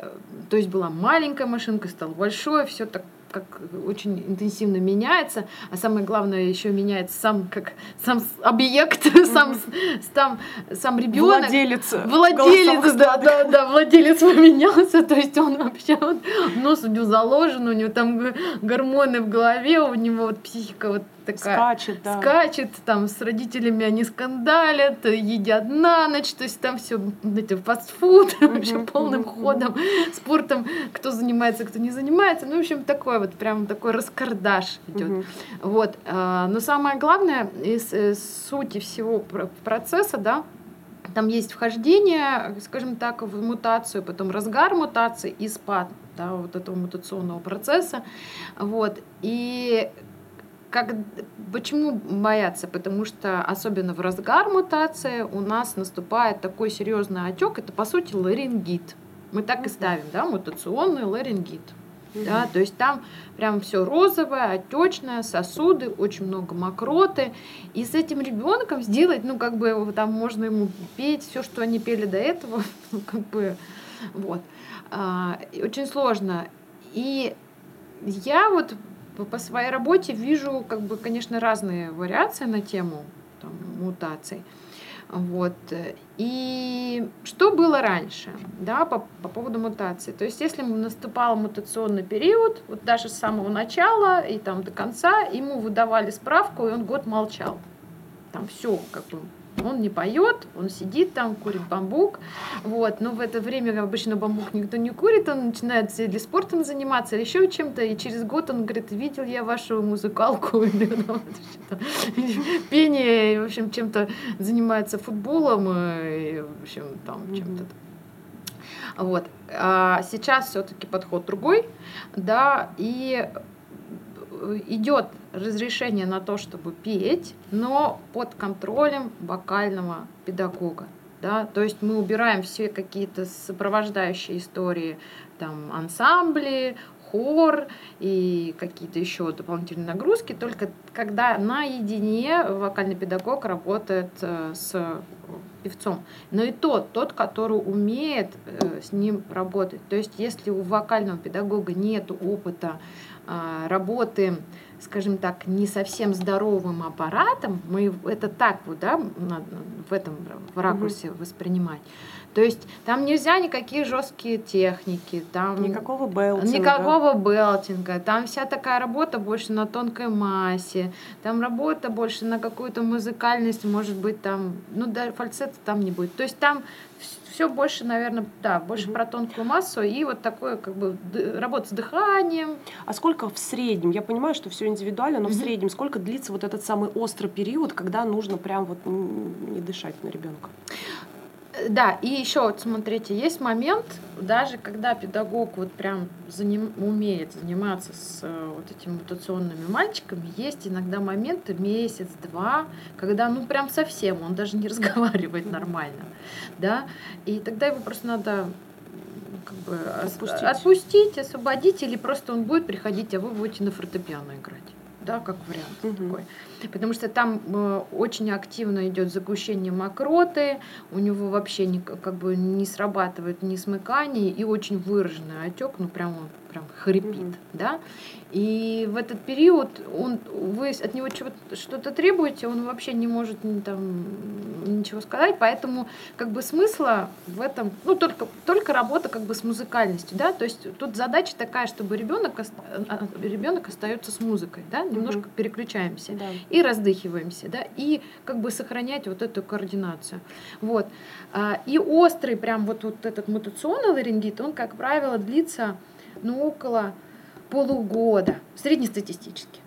C: то есть была маленькая машинка, стала большой, все так как очень интенсивно меняется, а самое главное еще меняется сам как сам объект, сам с- сам сам ребенок.
B: Владелец.
C: Владелец,
B: голосовых
C: да, да, да, владелец поменялся, то есть он вообще, вот, нос у него заложен, у него там гормоны в голове, у него вот психика вот такая
B: Скачет, да.
C: скачет, там с родителями они скандалят, едят на ночь, то есть там все эти фастфуд вообще
B: Мгм,
C: полным ходом, спортом, кто занимается, кто не занимается, ну, в общем, такой вот прям такой раскардаш идет. Вот. а, Но самое главное из э, сути всего про- процесса, да, там есть вхождение, скажем так, в мутацию, потом разгар мутации и спад да, вот этого мутационного процесса. Вот. И как, почему бояться? Потому что особенно в разгар мутации у нас наступает такой серьезный отек. Это по сути ларингит. Мы так и ставим, да, мутационный ларингит. Да, то есть там прям все розовое, отечное, сосуды, очень много мокроты. И с этим ребенком сделать, ну, как бы там можно ему петь все, что они пели до этого, ну, как бы, вот. А, очень сложно. И я вот по- своей работе вижу, как бы, конечно, разные вариации на тему там, мутаций. Вот. И что было раньше, да, по, по поводу мутации? То есть, если наступал мутационный период, вот даже с самого начала и там до конца, ему выдавали справку, и он год молчал. Там все, как бы, он не поет, он сидит там, курит бамбук, вот, но в это время обычно бамбук никто не курит, он начинает или спортом заниматься, или еще чем-то, и через год он говорит, видел я вашу музыкалку, или пение, в общем, чем-то занимается футболом, и, в общем, там чем-то. Вот. А сейчас все-таки подход другой, да, и идет разрешение на то, чтобы петь, но под контролем вокального педагога. Да? То есть мы убираем все какие-то сопровождающие истории, там ансамбли, хор и какие-то еще дополнительные нагрузки, только когда наедине вокальный педагог работает э, с певцом. Но и тот, тот, который умеет э, с ним работать. То есть если у вокального педагога нет опыта работы, скажем так, не совсем здоровым аппаратом, мы это так вот, да, в этом в ракурсе воспринимать. То есть там нельзя никакие жесткие техники, там
B: Никакого белтинга.
C: Никакого белтинга. Там вся такая работа больше на тонкой массе. Там работа больше на какую-то музыкальность, может быть, там, ну да, фальцета там не будет. То есть там все больше, наверное, да, больше
B: Мгм.
C: про тонкую массу и вот такое, как бы, работа с дыханием.
B: А сколько в среднем? Я понимаю, что все индивидуально, но в
C: Мгм.
B: среднем сколько длится вот этот самый острый период, когда нужно прям вот не дышать на ребенка?
C: Да, и еще вот смотрите, есть момент, даже когда педагог вот прям заним- умеет заниматься с э, вот этими мутационными мальчиками, есть иногда моменты месяц-два, когда ну прям совсем он даже не разговаривает нормально, да, и тогда его просто надо как бы
B: Отпустить.
C: отпустить, освободить, или просто он будет приходить, а вы будете на фортепиано играть. Да, как вариант
B: Мгм.
C: такой. Потому что там э, очень активно идет загущение мокроты, у него вообще не, как бы не срабатывает ни смыкание и очень выраженный отек, ну прям он прям хрипит,
B: Мгм.
C: да. И в этот период он, вы от него что-то требуете, он вообще не может там, ничего сказать, поэтому как бы смысла в этом, ну только, только работа как бы с музыкальностью, да, то есть тут задача такая, чтобы ребенок, ребенок остается с музыкой, да, немножко переключаемся
B: Да.
C: И раздыхиваемся, да, и как бы сохранять вот эту координацию. Вот. А, И острый прям вот, вот этот мутационный ларингит, он, как правило, длится, ну, около полугода, среднестатистически.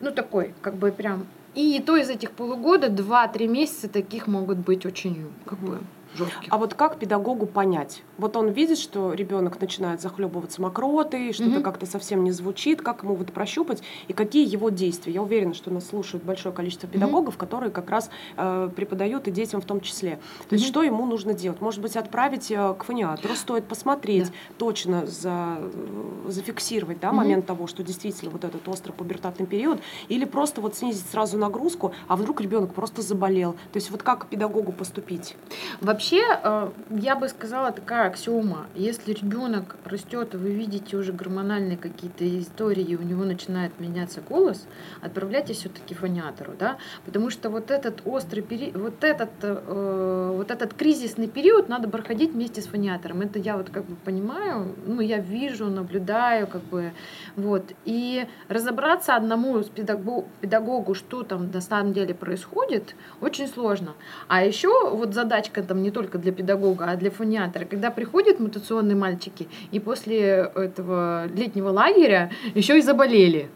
C: Ну, такой, как бы прям... И то из этих полугода 2-3 месяца таких могут быть очень, как бы, жестких.
B: А вот как педагогу понять? Вот он видит, что ребенок начинает захлебываться мокротой, что-то
C: Мгм.
B: как-то совсем не звучит, как ему вот прощупать и какие его действия? Я уверена, что нас слушают большое количество педагогов, которые как раз э, преподают и детям в том числе. То есть
C: Мгм.
B: что ему нужно делать? Может быть, отправить э, к фониатору, стоит посмотреть,
C: Да.
B: точно за, э, зафиксировать да,
C: Мгм.
B: момент того, что действительно вот этот острый пубертатный период, или просто вот снизить сразу нагрузку, а вдруг ребенок просто заболел. То есть вот как педагогу поступить?
C: Вообще, э, я бы сказала такая аксиома. Если ребенок растет, вы видите уже гормональные какие-то истории, у него начинает меняться голос, отправляйте все-таки фониатору, да, потому что вот этот острый период, вот этот, э, вот этот кризисный период надо проходить вместе с фониатором. Это я вот как бы понимаю, ну я вижу, наблюдаю, как бы, вот. И разобраться одному с педагогу, педагогу, что там на самом деле происходит, очень сложно. А еще вот задачка там не только для педагога, а для фониатора, когда приходят мутационные мальчики и после этого летнего лагеря еще и заболели.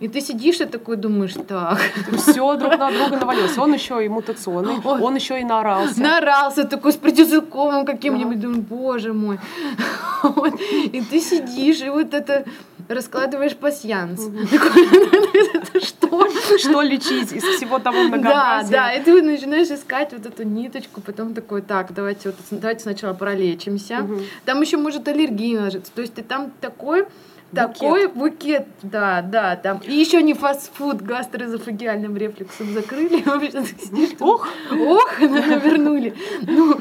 C: И ты сидишь и такой думаешь, так,
B: Все друг на друга навалилось. Он еще и мутационный,
C: Ой.
B: он еще и наорался.
C: нарался такой с предязыковым каким-нибудь, думаю, боже мой. Вот. И ты сидишь, и вот это раскладываешь пасьянс.
B: Мгм.
C: Такой, Это что?
B: Что лечить из всего того
C: Да,
B: многообразия?
C: да, и ты начинаешь искать вот эту ниточку, потом такой, так, давайте, вот, давайте сначала пролечимся.
B: Мгм.
C: Там еще может аллергия ложиться. То есть ты там такой
B: Букет.
C: такой букет, да, да, там. И еще не фастфуд гастроэзофагиальным рефлюксом закрыли.
B: Ох,
C: Ох, навернули. Ну,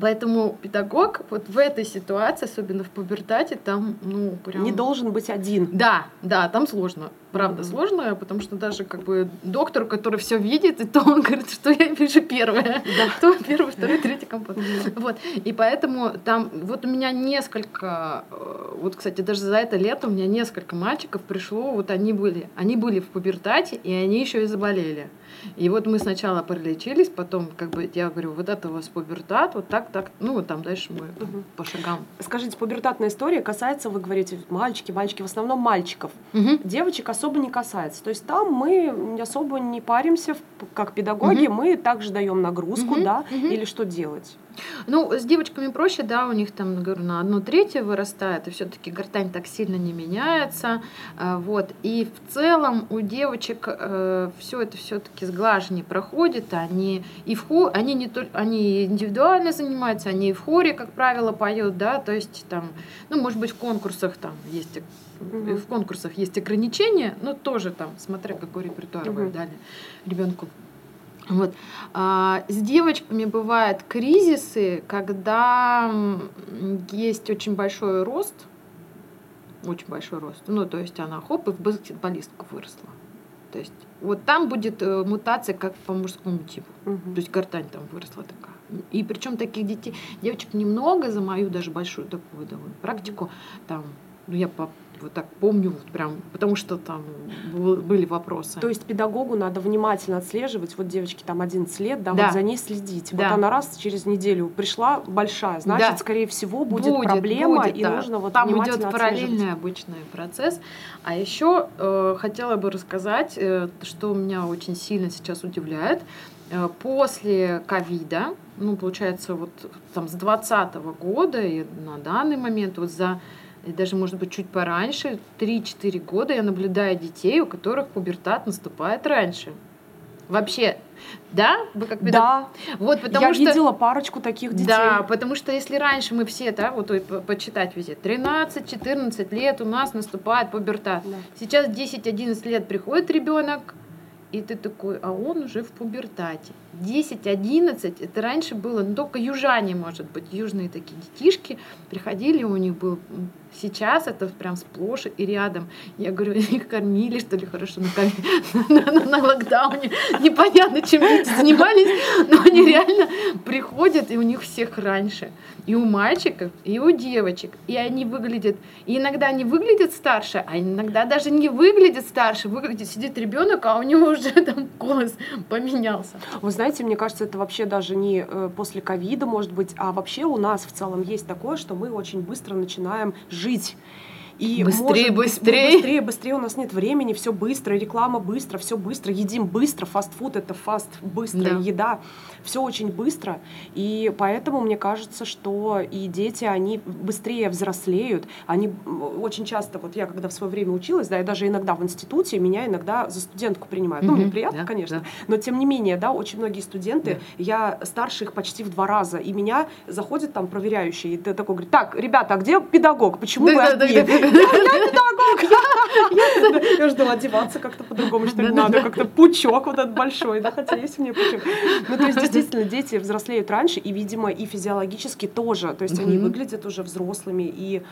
C: поэтому педагог вот в этой ситуации, особенно в пубертате, там, ну, прям...
B: не должен быть один.
C: Да, да, там сложно. Правда,
B: Мгм.
C: сложно, потому что даже как бы доктор, который все видит, и то он говорит, что я вижу первое. То первый, второй, третий компот. Вот. И поэтому там, вот у меня несколько, э, вот, кстати, даже за это лето у меня несколько мальчиков пришло, вот они были, они были в пубертате, и они еще и заболели. И вот мы сначала пролечились, потом, как бы, я говорю, вот это у вас пубертат, вот так, так, ну, вот там дальше мы
B: Мгм.
C: по шагам.
B: Скажите, пубертатная история касается, вы говорите, мальчики, мальчики, в основном мальчиков.
C: Мгм.
B: Девочек особо не касается. То есть там мы особо не паримся, как педагоги,
C: Мгм.
B: мы также даем нагрузку,
C: Мгм,
B: да,
C: мгм.
B: или что делать.
C: Ну, с девочками проще, да, у них там, говорю, на одну третью вырастает, и все-таки гортань так сильно не меняется. а, Вот. И в целом у девочек все это все-таки сглаживание проходит. Они и в хо... они не только они индивидуально занимаются, они и в хоре, как правило, поют, да, то есть там, ну, может быть, в конкурсах там есть в конкурсах есть ограничения, но тоже там, смотря какой репертуар вы
B: Мгм.
C: дали ребенку. Вот. А, с девочками бывают кризисы, когда есть очень большой рост, очень большой рост. Ну, то есть она хоп, и в баскетболистку выросла. То есть вот там будет э, мутация как по мужскому типу.
B: Мгм.
C: То есть гортань там выросла такая. И причем таких детей, девочек немного за мою даже большую такую довольно практику. Там, ну я по, вот так помню, вот прям, потому что там был- были вопросы.
B: То есть педагогу надо внимательно отслеживать. Вот девочке там 11 лет, да,
C: Да.
B: вот за ней следить.
C: Да.
B: Вот она раз через неделю пришла большая, значит,
C: Да.
B: скорее всего, будет, проблема,
C: будет,
B: и
C: да.
B: нужно вот
C: Там идет параллельный обычный процесс. А еще э, хотела бы рассказать, э, что меня очень сильно сейчас удивляет. Э, после ковида, ну, получается, вот там с 2020 года и на данный момент, вот за даже, может быть, чуть пораньше, 3-4 года я наблюдаю детей, у которых пубертат наступает раньше. Вообще, да? Вы как педагог?
B: Да,
C: Вот потому
B: я
C: что...
B: видела парочку таких детей.
C: Да, потому что если раньше мы все, да, вот почитать везде, 13-14 лет у нас наступает пубертат.
B: Да.
C: Сейчас 10-11 лет приходит ребенок, и ты такой, а он уже в пубертате. 10-11, это раньше было, ну только южане, может быть, южные такие детишки, приходили, у них был... Сейчас это прям сплошь и рядом. Я говорю, их кормили, что ли, хорошо на, ком- на, на- на локдауне. Непонятно, чем дети занимались, но они реально приходят, и у них всех раньше. И у мальчиков, и у девочек. И они выглядят, и иногда они выглядят старше, а иногда даже не выглядят старше. Выглядит, сидит ребенок, а у него уже там голос поменялся.
B: Вы знаете, мне кажется, это вообще даже не э, после ковида, может быть, а вообще у нас в целом есть такое, что мы очень быстро начинаем жить. И
C: Быстрее,
B: может
C: быстрее.
B: быстрее, быстрее, у нас нет времени, все быстро, реклама быстро, все быстро, едим быстро, фастфуд это фаст, быстрая
C: Да.
B: еда, все очень быстро, и поэтому мне кажется, что и дети, они быстрее взрослеют, они очень часто, вот я когда в свое время училась, да, и даже иногда в институте меня иногда за студентку принимают, ну, мне приятно,
C: да,
B: конечно,
C: да.
B: но тем не менее, да, очень многие студенты, я старше их почти в два раза, и меня заходят там проверяющие, и такой говорит, так, ребята, а где педагог, почему вы
C: Да-да-да,
B: одни?
C: да-да-да.
B: Я педагог! Я- Я жду одеваться как-то по-другому, что ли, надо, как-то пучок вот этот большой, да, хотя есть у меня пучок. Ну, то есть, действительно, дети взрослеют раньше, и, видимо, и физиологически тоже, то есть, они выглядят уже взрослыми, и,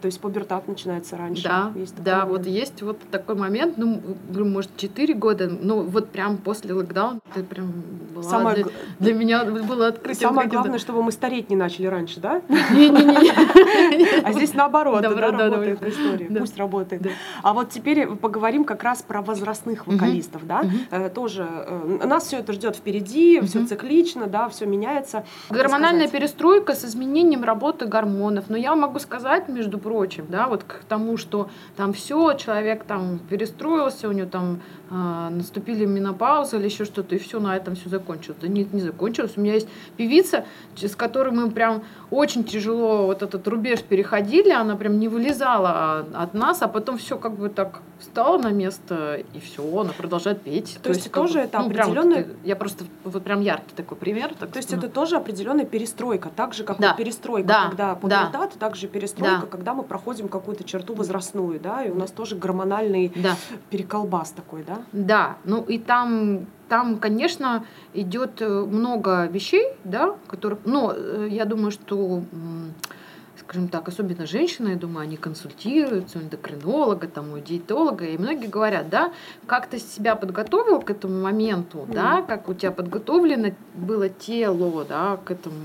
B: то есть, пубертат начинается раньше.
C: Да, да, вот есть вот такой момент, ну, может, 4 года, ну, вот прям после локдауна это прям была
B: Самое
C: для, для меня было открытие.
B: Самое главное, чтобы мы стареть не начали раньше, да?
C: Не-не-не.
B: А здесь наоборот, да, работает история. Пусть работает. А вот теперь поговорим как раз про возрастных вокалистов, да? Э, Тоже э, нас все это ждет впереди, все
C: Мгм.
B: Циклично, да, все меняется.
C: Гормональная перестройка с изменением работы гормонов. Но я могу сказать, между прочим, да, вот к тому, что там все, человек там перестроился, у него там а, наступили менопауза или еще что-то, и все на этом все закончилось. Да нет, не закончилось. У меня есть певица, с которой мы прям очень тяжело вот этот рубеж переходили, она прям не вылезала а, от нас, а потом все как бы так встала на место, и все, она продолжает петь.
B: То есть
C: как
B: тоже
C: бы,
B: это
C: ну, прям
B: определенный-
C: это- я просто вот прям яркий такой пример. так
B: То есть
C: ну.
B: это тоже определенная перестройка, так же как
C: Да.
B: перестройка,
C: Да.
B: когда
C: Да.
B: пубертат, так же перестройка,
C: Да.
B: когда мы проходим какую-то черту возрастную, да, и у нас тоже гормональный
C: Да.
B: переколбас такой, да?
C: Да, ну и там, там, конечно, идет э, много вещей, да, которых, но э, я думаю, что, скажем так, особенно женщины, я думаю, они консультируются у эндокринолога, там, у диетолога, и многие говорят, да, как ты себя подготовил к этому моменту, да,
B: Мгм.
C: как у тебя подготовлено было тело, да, к этому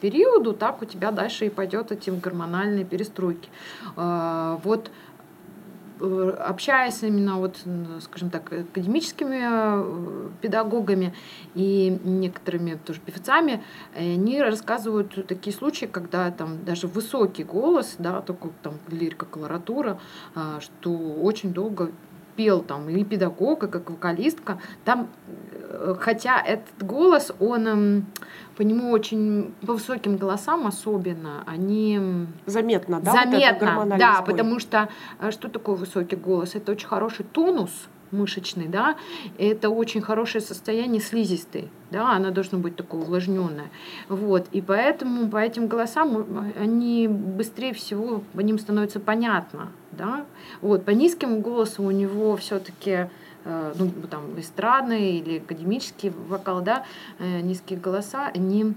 C: периоду, так у тебя дальше и пойдет эти гормональные перестройки. А, Вот общаясь именно вот, скажем так, академическими э, педагогами и некоторыми тоже певцами, э, они рассказывают такие случаи, когда там даже высокий голос, да, такой там лирика, колоратура, а, что очень долго пел там и педагог, и как вокалистка. Там, э, хотя этот голос, он эм, по нему очень, по высоким голосам особенно, они
B: Заметно, да? вот
C: Заметно,
B: гормональный
C: да,
B: сбой?
C: потому что э, что такое высокий голос? Это очень хороший тонус мышечный, да, это очень хорошее состояние слизистой, да, она должна быть такое увлажненная, вот, и поэтому по этим голосам э, они быстрее всего по ним становится понятно, да, вот, по низким голосам у него все-таки ну, там, эстрадный или академический вокал, да, э, низкие голоса, они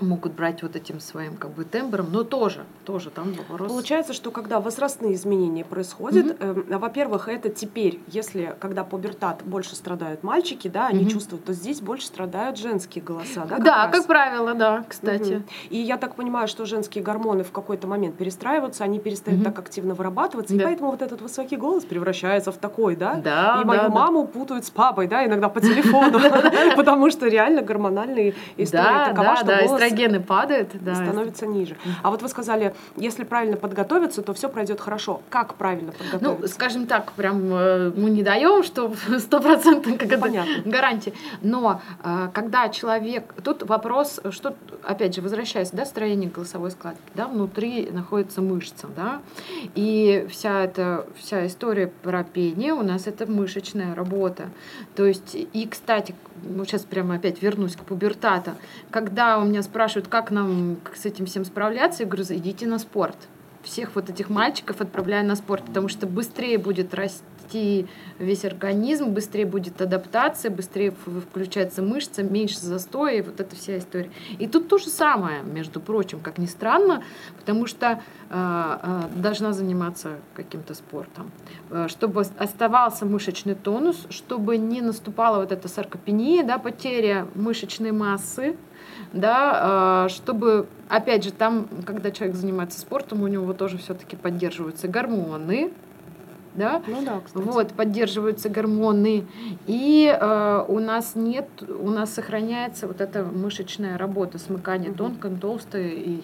C: могут брать вот этим своим как бы тембром, но тоже, тоже там вопрос.
B: Получается, что когда возрастные изменения происходят, эм, во-первых, это теперь, если когда пубертат больше страдают мальчики, да, они
C: Мгм.
B: чувствуют, то здесь больше страдают женские голоса, да?
C: Да,
B: раз?
C: как правило, да, кстати.
B: Мгм. И я так понимаю, что женские гормоны в какой-то момент перестраиваются, они перестают
C: Мгм.
B: так активно вырабатываться, и
C: Да.
B: поэтому вот этот высокий голос превращается в такой, да?
C: Да,
B: и мою
C: да,
B: маму путают с папой, да, иногда по телефону, потому что реально гормональная история
C: Да,
B: такова, что голос
C: эстрогены падают, да.
B: становится ниже. А вот вы сказали, если правильно подготовиться, то все пройдет хорошо. Как правильно
C: Ну,
B: подготовиться?
C: скажем так, прям э, мы не даем, что стопроцентно как это гарантия. Но э, когда человек, тут вопрос, что, опять же, возвращаясь, да, строение голосовой складки, да, внутри находится мышца, да, и вся эта вся история про пение у нас это мышечная работа. То есть, и, кстати, ну, сейчас прямо опять вернусь к пубертата. Когда у меня спрашивают, как нам с этим всем справляться, я говорю, идите на спорт. Всех вот этих мальчиков отправляю на спорт, потому что быстрее будет расти весь организм, быстрее будет адаптация, быстрее включается мышца, меньше застоя, и вот эта вся история. И тут то же самое, между прочим, как ни странно, потому что э, э, должна заниматься каким-то спортом, Э, чтобы оставался мышечный тонус, чтобы не наступала вот эта саркопения, да, потеря мышечной массы, да, э, чтобы, опять же, там, когда человек занимается спортом, у него тоже все-таки поддерживаются гормоны, да,
B: Ну да, кстати.
C: вот, поддерживаются гормоны. И э, у нас нет, у нас сохраняется вот эта мышечная работа, смыкание
B: Мгм.
C: тонкое, толстое и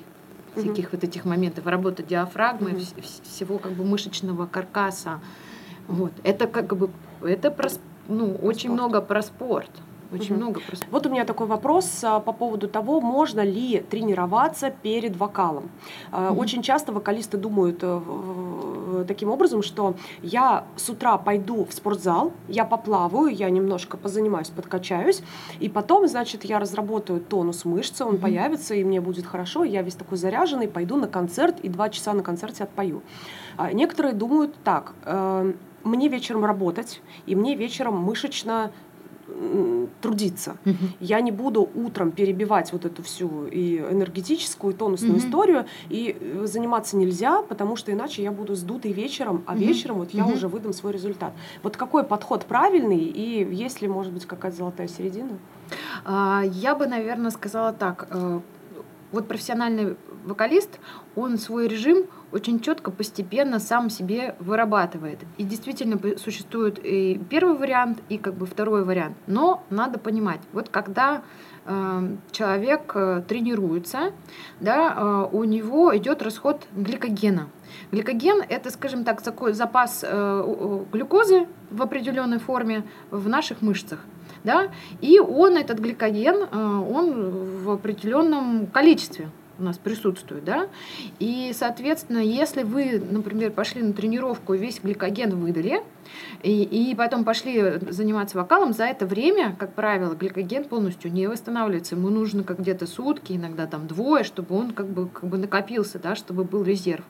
C: всяких вот этих моментов, работа диафрагмы,
B: Мгм.
C: вс- вс- всего как бы мышечного каркаса. Вот. Это как бы, это про, ну, очень
B: спорт.
C: много про спорт. Очень
B: Мгм.
C: много про спорт.
B: Вот у меня такой вопрос а, по поводу того, можно ли тренироваться перед вокалом. А,
C: Мгм.
B: Очень часто вокалисты думают э, таким образом, что я с утра пойду в спортзал, я поплаваю, я немножко позанимаюсь, подкачаюсь, и потом, значит, я разработаю тонус мышцы, он
C: Мгм.
B: появится, и мне будет хорошо, я весь такой заряженный, пойду на концерт, и два часа на концерте отпою. А Некоторые думают так, э, мне вечером работать, и мне вечером мышечно трудиться. Я не буду утром перебивать вот эту всю и энергетическую, и тонусную
C: Мгм.
B: историю, и э, заниматься нельзя, потому что иначе я буду сдутой вечером, а
C: Мгм.
B: вечером вот я
C: Мгм.
B: уже выдам свой результат. Вот какой подход правильный, и есть ли, может быть, какая-то золотая середина?
C: А, Я бы, наверное, сказала так. э, Вот профессиональный вокалист, он свой режим очень четко, постепенно сам себе вырабатывает. И действительно существует и первый вариант, и как бы второй вариант. Но надо понимать, вот когда э, человек э, тренируется, да, э, у него идет расход гликогена. Гликоген это, скажем так, такой запас э, глюкозы в определенной форме в наших мышцах. Да? И он, этот гликоген, э, он в определенном количестве у нас присутствует, да, и, соответственно, если вы, например, пошли на тренировку и весь гликоген выдали, и, и потом пошли заниматься вокалом, за это время, как правило, гликоген полностью не восстанавливается. Ему нужно как где-то сутки, иногда там двое, чтобы он как бы, как бы накопился, да, чтобы был резерв.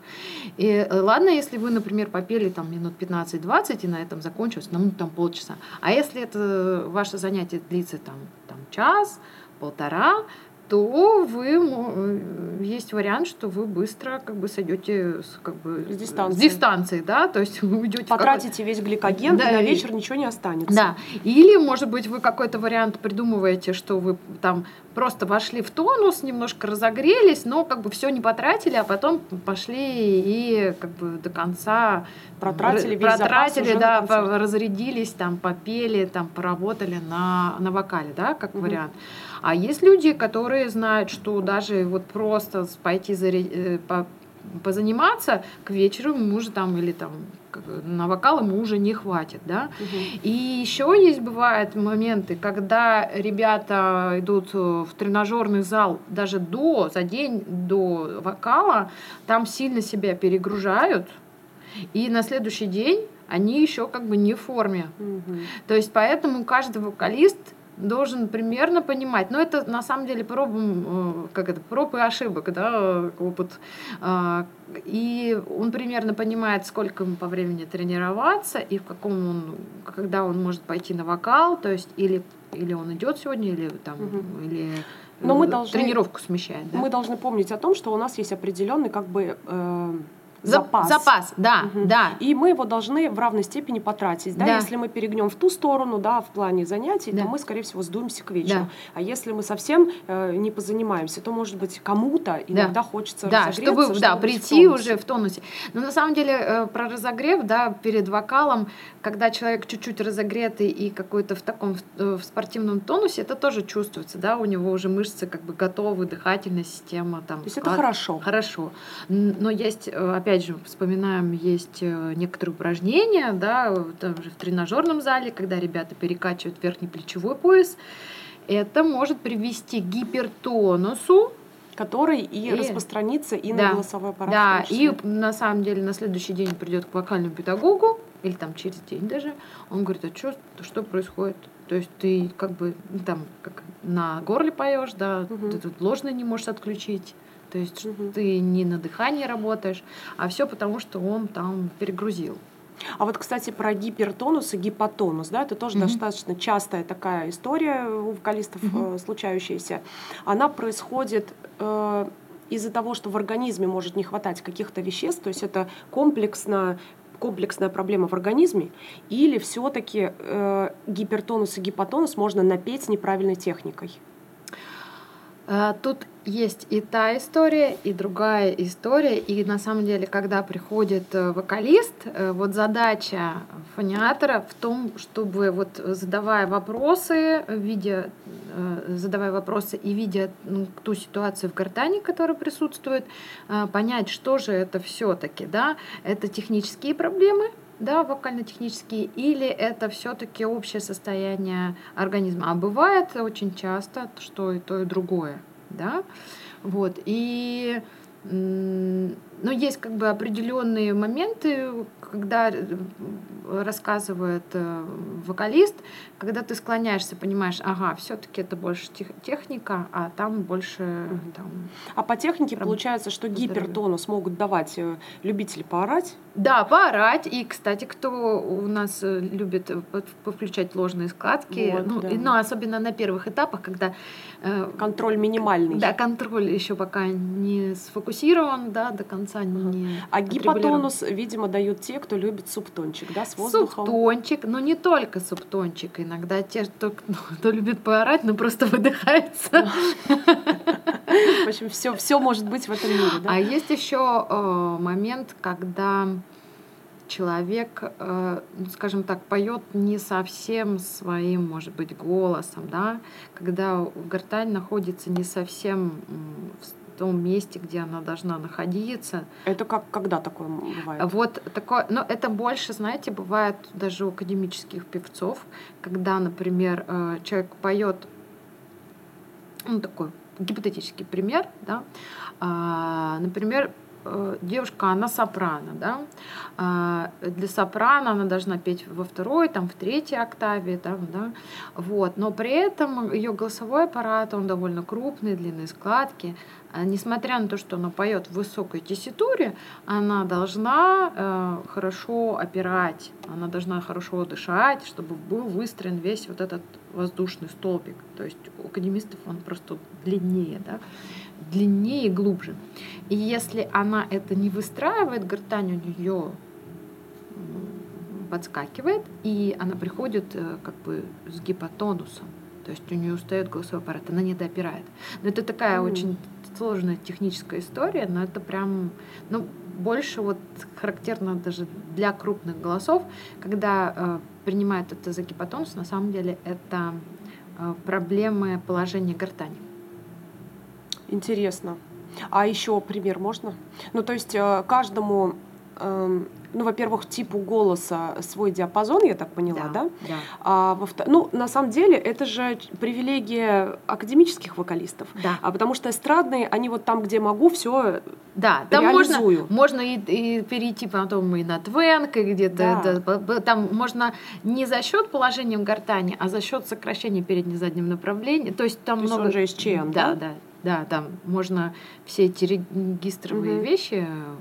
C: И э, ладно, если вы, например, попели там минут 15-20 и на этом закончилось, ну, там полчаса. А если это ваше занятие длится там, там час, полтора, то вы э, есть вариант, что вы быстро как бы сойдете с, как бы,
B: С дистанции.
C: с дистанции, да, то есть уйдете
B: Потратите весь гликоген,
C: Да,
B: и на вечер ничего не останется.
C: да. Или, может быть, вы какой-то вариант придумываете, что вы там просто вошли в тонус, немножко разогрелись, но как бы все не потратили, а потом пошли и как бы до конца
B: Протратили весь
C: протратили, да, разрядились, там попели, там поработали на, на вокале, да, как
B: Мгм.
C: вариант. А есть люди, которые знают, что даже вот просто пойти заря- э, по- позаниматься к вечеру ему уже там или там на вокал ему уже не хватит, да.
B: Мгм.
C: И еще есть бывают моменты, когда ребята идут э, в тренажерный зал даже до, за день до вокала, там сильно себя перегружают, и на следующий день они еще как бы не в форме.
B: Мгм.
C: То есть поэтому каждый вокалист должен примерно понимать. Но это на самом деле проб, э, как это, проб и ошибок, да, опыт. А, И он примерно понимает, сколько ему по времени тренироваться и в каком он, когда он может пойти на вокал, то есть или или он идет сегодня, или там,
B: Мгм.
C: или
B: Но мы
C: э,
B: должны-
C: тренировку смещает, да?
B: Мы должны помнить о том, что у нас есть определенный как бы э, запас.
C: Запас, да,
B: Мгм.
C: да.
B: И мы его должны в равной степени потратить. Да?
C: Да.
B: Если мы перегнем в ту сторону, да, в плане занятий,
C: Да.
B: то мы, скорее всего, сдуемся к вечеру.
C: Да.
B: А если мы совсем э, не позанимаемся, то, может быть, кому-то иногда хочется
C: Да,
B: разогреться,
C: чтобы, да,
B: в
C: прийти
B: тонусе.
C: уже в тонусе. Но на самом деле э, про разогрев, да, перед вокалом, когда человек чуть-чуть разогретый и какой-то в таком э, в спортивном тонусе, это тоже чувствуется, да, у него уже мышцы как бы готовы, дыхательная система там.
B: То есть это хорошо.
C: Хорошо. Но есть, э, опять же, вспоминаем, есть э, некоторые упражнения, да, там же в тренажерном зале, когда ребята перекачивают верхний плечевой пояс. Это может привести к гипертонусу,
B: Который и,
C: И-
B: распространится и
C: Да.
B: на голосовой аппарат.
C: Да, и на самом деле на следующий день придет к вокальному педагогу, или там через день даже, он говорит, а что, что происходит? То есть ты как бы ну, там как на горле поешь, да,
B: Мгм.
C: ты тут ложный не можешь отключить. То есть ты не на дыхании работаешь, а все потому, что он там перегрузил.
B: А вот, кстати, про гипертонус и гипотонус, да, это тоже
C: Мгм.
B: достаточно частая такая история у вокалистов э, случающаяся. Она происходит э, из-за того, что в организме может не хватать каких-то веществ, то есть это комплексно комплексная проблема в организме, или все-таки э, гипертонус и гипотонус можно напеть неправильной техникой?
C: А, Тут есть и та история, и другая история. И на самом деле, когда приходит э, вокалист, э, вот задача фониатора в том, чтобы вот задавая вопросы, видя, э, задавая вопросы и видя ну, ту ситуацию в гортани, которая присутствует, э, понять, что же это все-таки, да, это технические проблемы, да, вокально-технические, или это все-таки общее состояние организма. А бывает очень часто, что и то, и другое, да, вот, и но есть как бы определенные моменты, когда э, рассказывает э, вокалист, когда ты склоняешься, понимаешь, ага, все-таки это больше тех- техника, а там больше
B: Мгм.
C: там,
B: А по технике
C: Прям
B: получается, что гипертонус могут давать э, любители поорать,
C: Да, поорать. И, кстати, кто у нас любит под- повключать ложные складки,
B: Вот,
C: ну,
B: да.
C: и- ну, особенно на первых этапах, когда
B: контроль минимальный.
C: да, контроль еще пока не сфокусирован, да, до конца не
B: А гипотонус, видимо, дают те, кто любит субтончик, да, с воздухом.
C: Субтончик, но не только субтончик. Иногда те, кто, кто любит поорать, но просто выдыхается.
B: В общем, все, все может быть в этом мире, да?
C: А есть еще э, момент, когда человек, э, ну, скажем так, поет не совсем своим, может быть, голосом, да, когда гортань находится не совсем в том месте, где она должна находиться.
B: Это как, когда такое бывает?
C: Вот такое, но это больше, знаете, бывает даже у академических певцов, когда, например, э, человек поет, ну такой гипотетический пример, да, а, например, девушка, она сопрано, да, а, для сопрано она должна петь во второй, там, в третьей октаве, там, да, вот, но при этом ее голосовой аппарат, он довольно крупный, длинные складки, А несмотря на то, что она поет в высокой тесситуре, она должна э, хорошо опирать, она должна хорошо дышать, чтобы был выстроен весь вот этот воздушный столбик. То есть у академистов он просто длиннее, да? Длиннее и глубже. И если она это не выстраивает, гортань у нее подскакивает, и она приходит э, как бы с гипотонусом. То есть у нее устает голосовой аппарат, она не допирает. Но это такая
B: Мгм.
C: очень сложная техническая история, но это прям, ну, больше вот характерно даже для крупных голосов, когда э, принимают это за гипотонус, на самом деле это э, проблемы положения гортани.
B: Интересно. А еще пример можно? Ну, то есть э, каждому, эм, ну, во-первых, типу голоса свой диапазон, я так поняла, да?
C: Да.
B: А во ну, на самом деле, это же привилегия академических вокалистов.
C: Да.
B: А потому что эстрадные, они вот там, где могу, все
C: Да, там можно,
B: реализую.
C: можно и, и перейти потом и на твенк, и где-то
B: Да.
C: б- там можно не за счет положения гортани, а за счет сокращения передне-заднего направления. То есть там
B: То есть
C: много.
B: он же из ЧН,
C: да,
B: да?
C: да, да, там можно все эти регистровые
B: Мгм.
C: вещи э,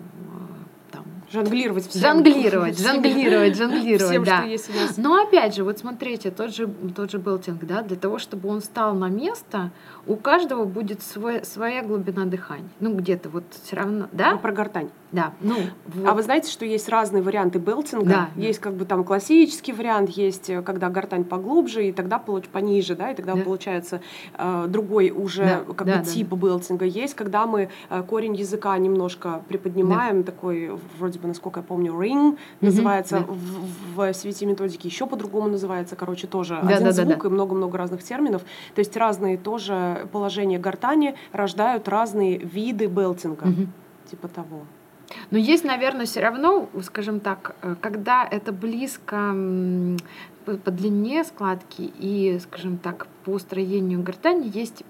B: Жонглировать всем.
C: Жонглировать, жонглировать, жонглировать,
B: Всем,
C: да.
B: что есть у нас.
C: Но опять же, вот смотрите, тот же, тот же белтинг, да, для того, чтобы он стал на место, у каждого будет свой, своя глубина дыхания. Ну, где-то вот все равно,
B: Ну,
C: да?
B: Про гортань.
C: Да, ну,
B: А
C: вот.
B: вы знаете, что есть разные варианты белтинга?
C: Да.
B: Есть как бы там классический вариант, есть э, когда гортань поглубже, и тогда пониже, да, и тогда
C: Да.
B: получается э, другой уже
C: Да,
B: как
C: да,
B: бы
C: да,
B: тип белтинга. Есть, когда мы э, корень языка немножко приподнимаем, такой вроде бы, насколько я помню, ring называется
C: да.
B: в, в свете методики, еще по-другому называется, короче, тоже
C: Да,
B: один
C: да, да,
B: звук
C: да.
B: и много-много разных терминов. То есть разные тоже положения гортани рождают разные виды белтинга,
C: Мгм.
B: типа того.
C: Но есть, наверное, все равно, скажем так, э, когда это близко по длине складки и, скажем так, по строению гортани, есть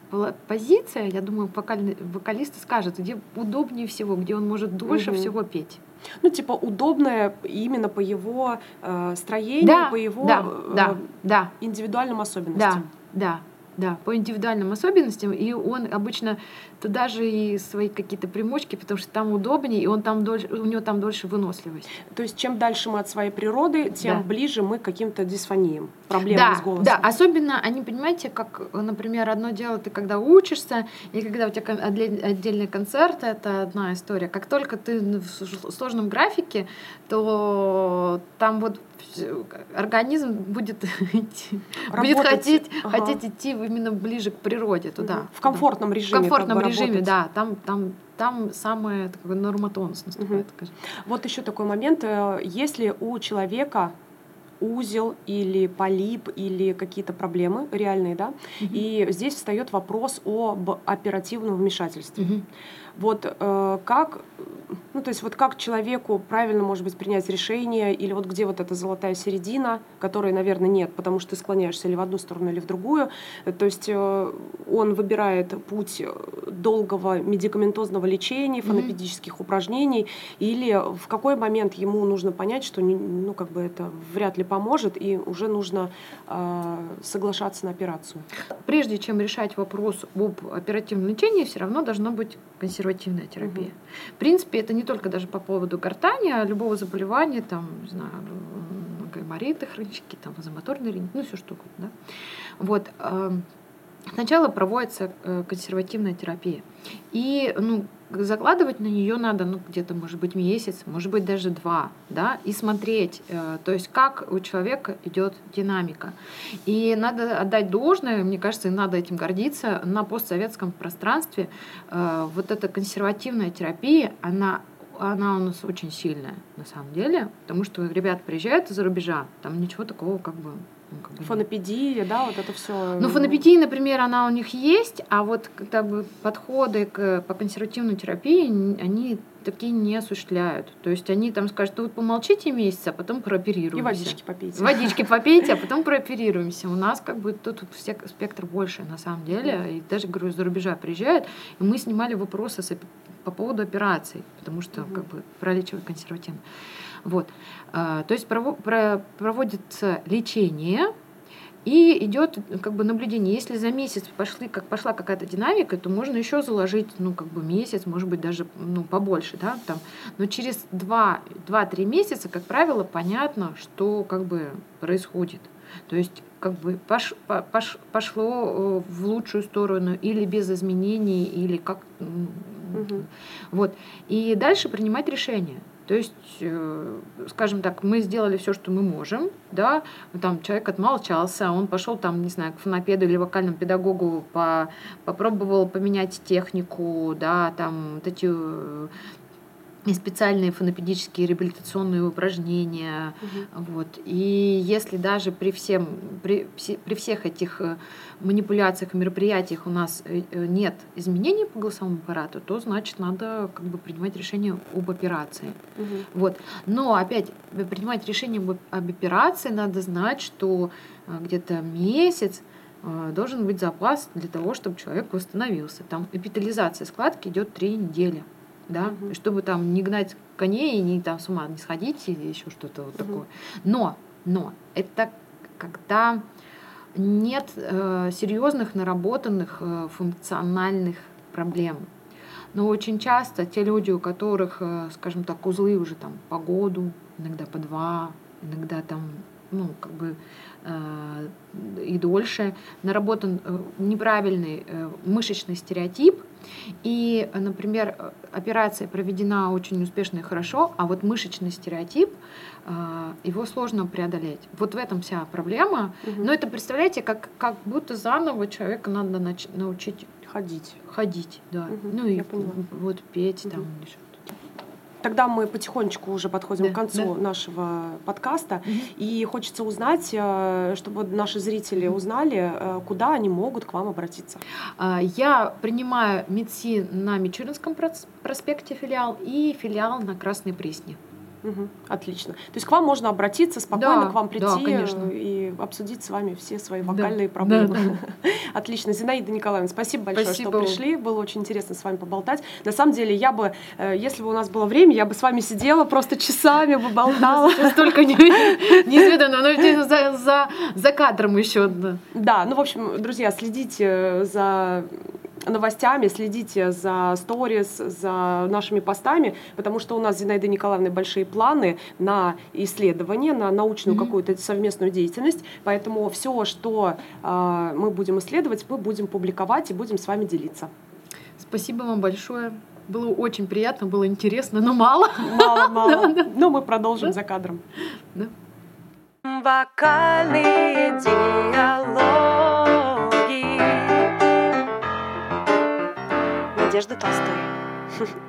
C: позиция, я думаю, вокальный, вокалист скажет, где удобнее всего, где он может дольше
B: Мгм.
C: всего петь.
B: Ну, типа, удобное именно по его э, строению,
C: Да,
B: по его
C: да,
B: э,
C: да, да,
B: индивидуальным особенностям.
C: да, да, по индивидуальным особенностям, и он обычно туда же и свои какие-то примочки, потому что там удобнее, и он там дольше, у него там дольше выносливость.
B: То есть, чем дальше мы от своей природы, тем
C: Да.
B: ближе мы к каким-то дисфониям, проблемам
C: да,
B: с голосом.
C: Да, особенно они, понимаете, как, например, одно дело ты когда учишься, и когда у тебя отдельный концерт, это одна история. Как только ты в сложном графике, то там вот организм будет, идти- будет хотеть,
B: ага.
C: хотеть идти именно ближе к природе туда.
B: В комфортном
C: В
B: режиме.
C: комфортном
B: как бы
C: режиме,
B: работать.
C: да. Там, там, там самое такое нормотонус наступает. Скажем.
B: Вот еще такой момент. э, Если у человека узел или полип или какие-то проблемы реальные, да, и здесь встает вопрос об оперативном вмешательстве.
C: Мгм.
B: Вот э, как, ну то есть вот как человеку правильно, может быть, принять решение, или вот где вот эта золотая середина, которой, наверное, нет, потому что ты склоняешься или в одну сторону, или в другую. Э, То есть э, он выбирает путь э, долгого медикаментозного лечения, фонопедических упражнений, или в какой момент ему нужно понять, что ну как бы это вряд ли поможет, и уже нужно э, соглашаться на операцию.
C: прежде чем решать вопрос об оперативном лечении, все равно должна быть консервативная терапия.
B: Мгм.
C: В принципе, это не только даже по поводу гортани, а любого заболевания, там, не знаю, гаймориты хронические, там, вазомоторный ринит, ну, все что угодно. Да? Вот. эм, Сначала проводится э, консервативная терапия. И ну, закладывать на нее надо ну, где-то, может быть, месяц, может быть, даже два, да, и смотреть, э, то есть как у человека идет динамика. И надо отдать должное, мне кажется, и надо этим гордиться, на постсоветском пространстве э, вот эта консервативная терапия, она она у нас очень сильная, на самом деле, потому что ребята приезжают из-за рубежа, там ничего такого как бы... ну.
B: Фонопедия, да, вот это все.
C: Ну, фонопедия, например, она у них есть, а вот как бы подходы к, по консервативной терапии, они такие не осуществляют. То есть они там скажут, ну, вы помолчите месяц, а потом прооперируемся.
B: И водички попейте.
C: Водички попейте, а потом прооперируемся. У нас как бы тут все- спектр больше, на самом деле. И даже, говорю, за рубежа приезжают. И мы снимали вопросы с по поводу операций, потому что
B: Мгм.
C: как бы пролечивать консервативно. Вот. А, То есть прово- про- проводится лечение, и идет как бы наблюдение. Если за месяц пошли, как пошла какая-то динамика, то можно еще заложить, ну, как бы месяц, может быть, даже ну, побольше, да, там. Но через 2-3 месяца, как правило, понятно, что как бы происходит. То есть как бы пош, по- пош- пошло э, в лучшую сторону или без изменений, или как...
B: Мгм.
C: Вот. И дальше принимать решение. То есть, э, скажем так, мы сделали все, что мы можем, да, там человек отмолчался, он пошел там, не знаю, к фонопеду или вокальному педагогу, по, попробовал поменять технику, да, там вот эти э, и специальные фонопедические реабилитационные упражнения,
B: Мгм.
C: вот. И если даже при, всем, при, при всех этих э, манипуляциях мероприятиях у нас э, э, нет изменений по голосовому аппарату, то значит надо как бы принимать решение об операции.
B: Мгм.
C: Вот. Но опять принимать решение об, об операции надо знать, что где-то месяц должен быть запас для того, чтобы человек восстановился. Там эпитализация складки идет три недели. Да. И чтобы там не гнать коней, не там с ума не сходить или еще что-то вот
B: Мгм.
C: такое. Но, но это когда нет э, серьезных наработанных э, функциональных проблем. Но очень часто те люди, у которых, э, скажем так, узлы уже там по году, иногда по два, иногда там, ну, как бы э, и дольше, наработан э, неправильный э, мышечный стереотип, и, например, операция проведена очень успешно и хорошо, а вот мышечный стереотип, э, его сложно преодолеть. Вот в этом вся проблема.
B: Мгм.
C: Но это, представляете, как, как будто заново человека надо нач- научить
B: Ходить.
C: ходить, да.
B: Мгм,
C: Ну и
B: поняла.
C: вот петь там
B: Мгм. Тогда мы потихонечку уже подходим
C: Да,
B: к концу
C: да.
B: нашего подкаста.
C: Мгм.
B: И хочется узнать, э, чтобы наши зрители узнали, э, куда они могут к вам обратиться.
C: А, Я принимаю МИДСИ на Мичуринском прос- проспекте филиал и филиал на Красной Пресне.
B: Мгм. Отлично. То есть к вам можно обратиться, спокойно
C: Да,
B: к вам
C: да,
B: прийти
C: конечно.
B: э, и обсудить с вами все свои
C: Да,
B: вокальные
C: да,
B: проблемы. Отлично. Зинаида Николаевна, спасибо большое,
C: Спасибо
B: что пришли. Было очень интересно с вами поболтать. На самом деле, я бы, э, если бы у нас было время, я бы с вами сидела, просто часами бы болтала.
C: Столько не- неизведанного, но за, за, за кадром еще. Да.
B: Да, ну, в общем, друзья, следите за новостями, следите за сторис, за нашими постами, потому что у нас с Зинаидой Николаевной большие планы на исследование, на научную
C: Мгм.
B: какую-то совместную деятельность. Поэтому все, что а, мы будем исследовать, мы будем публиковать и будем с вами делиться.
C: Спасибо вам большое. Было очень приятно, было интересно, но мало.
B: Мало-мало. Но мы продолжим за кадром.
A: Вокальные диалоги Надежда Толстой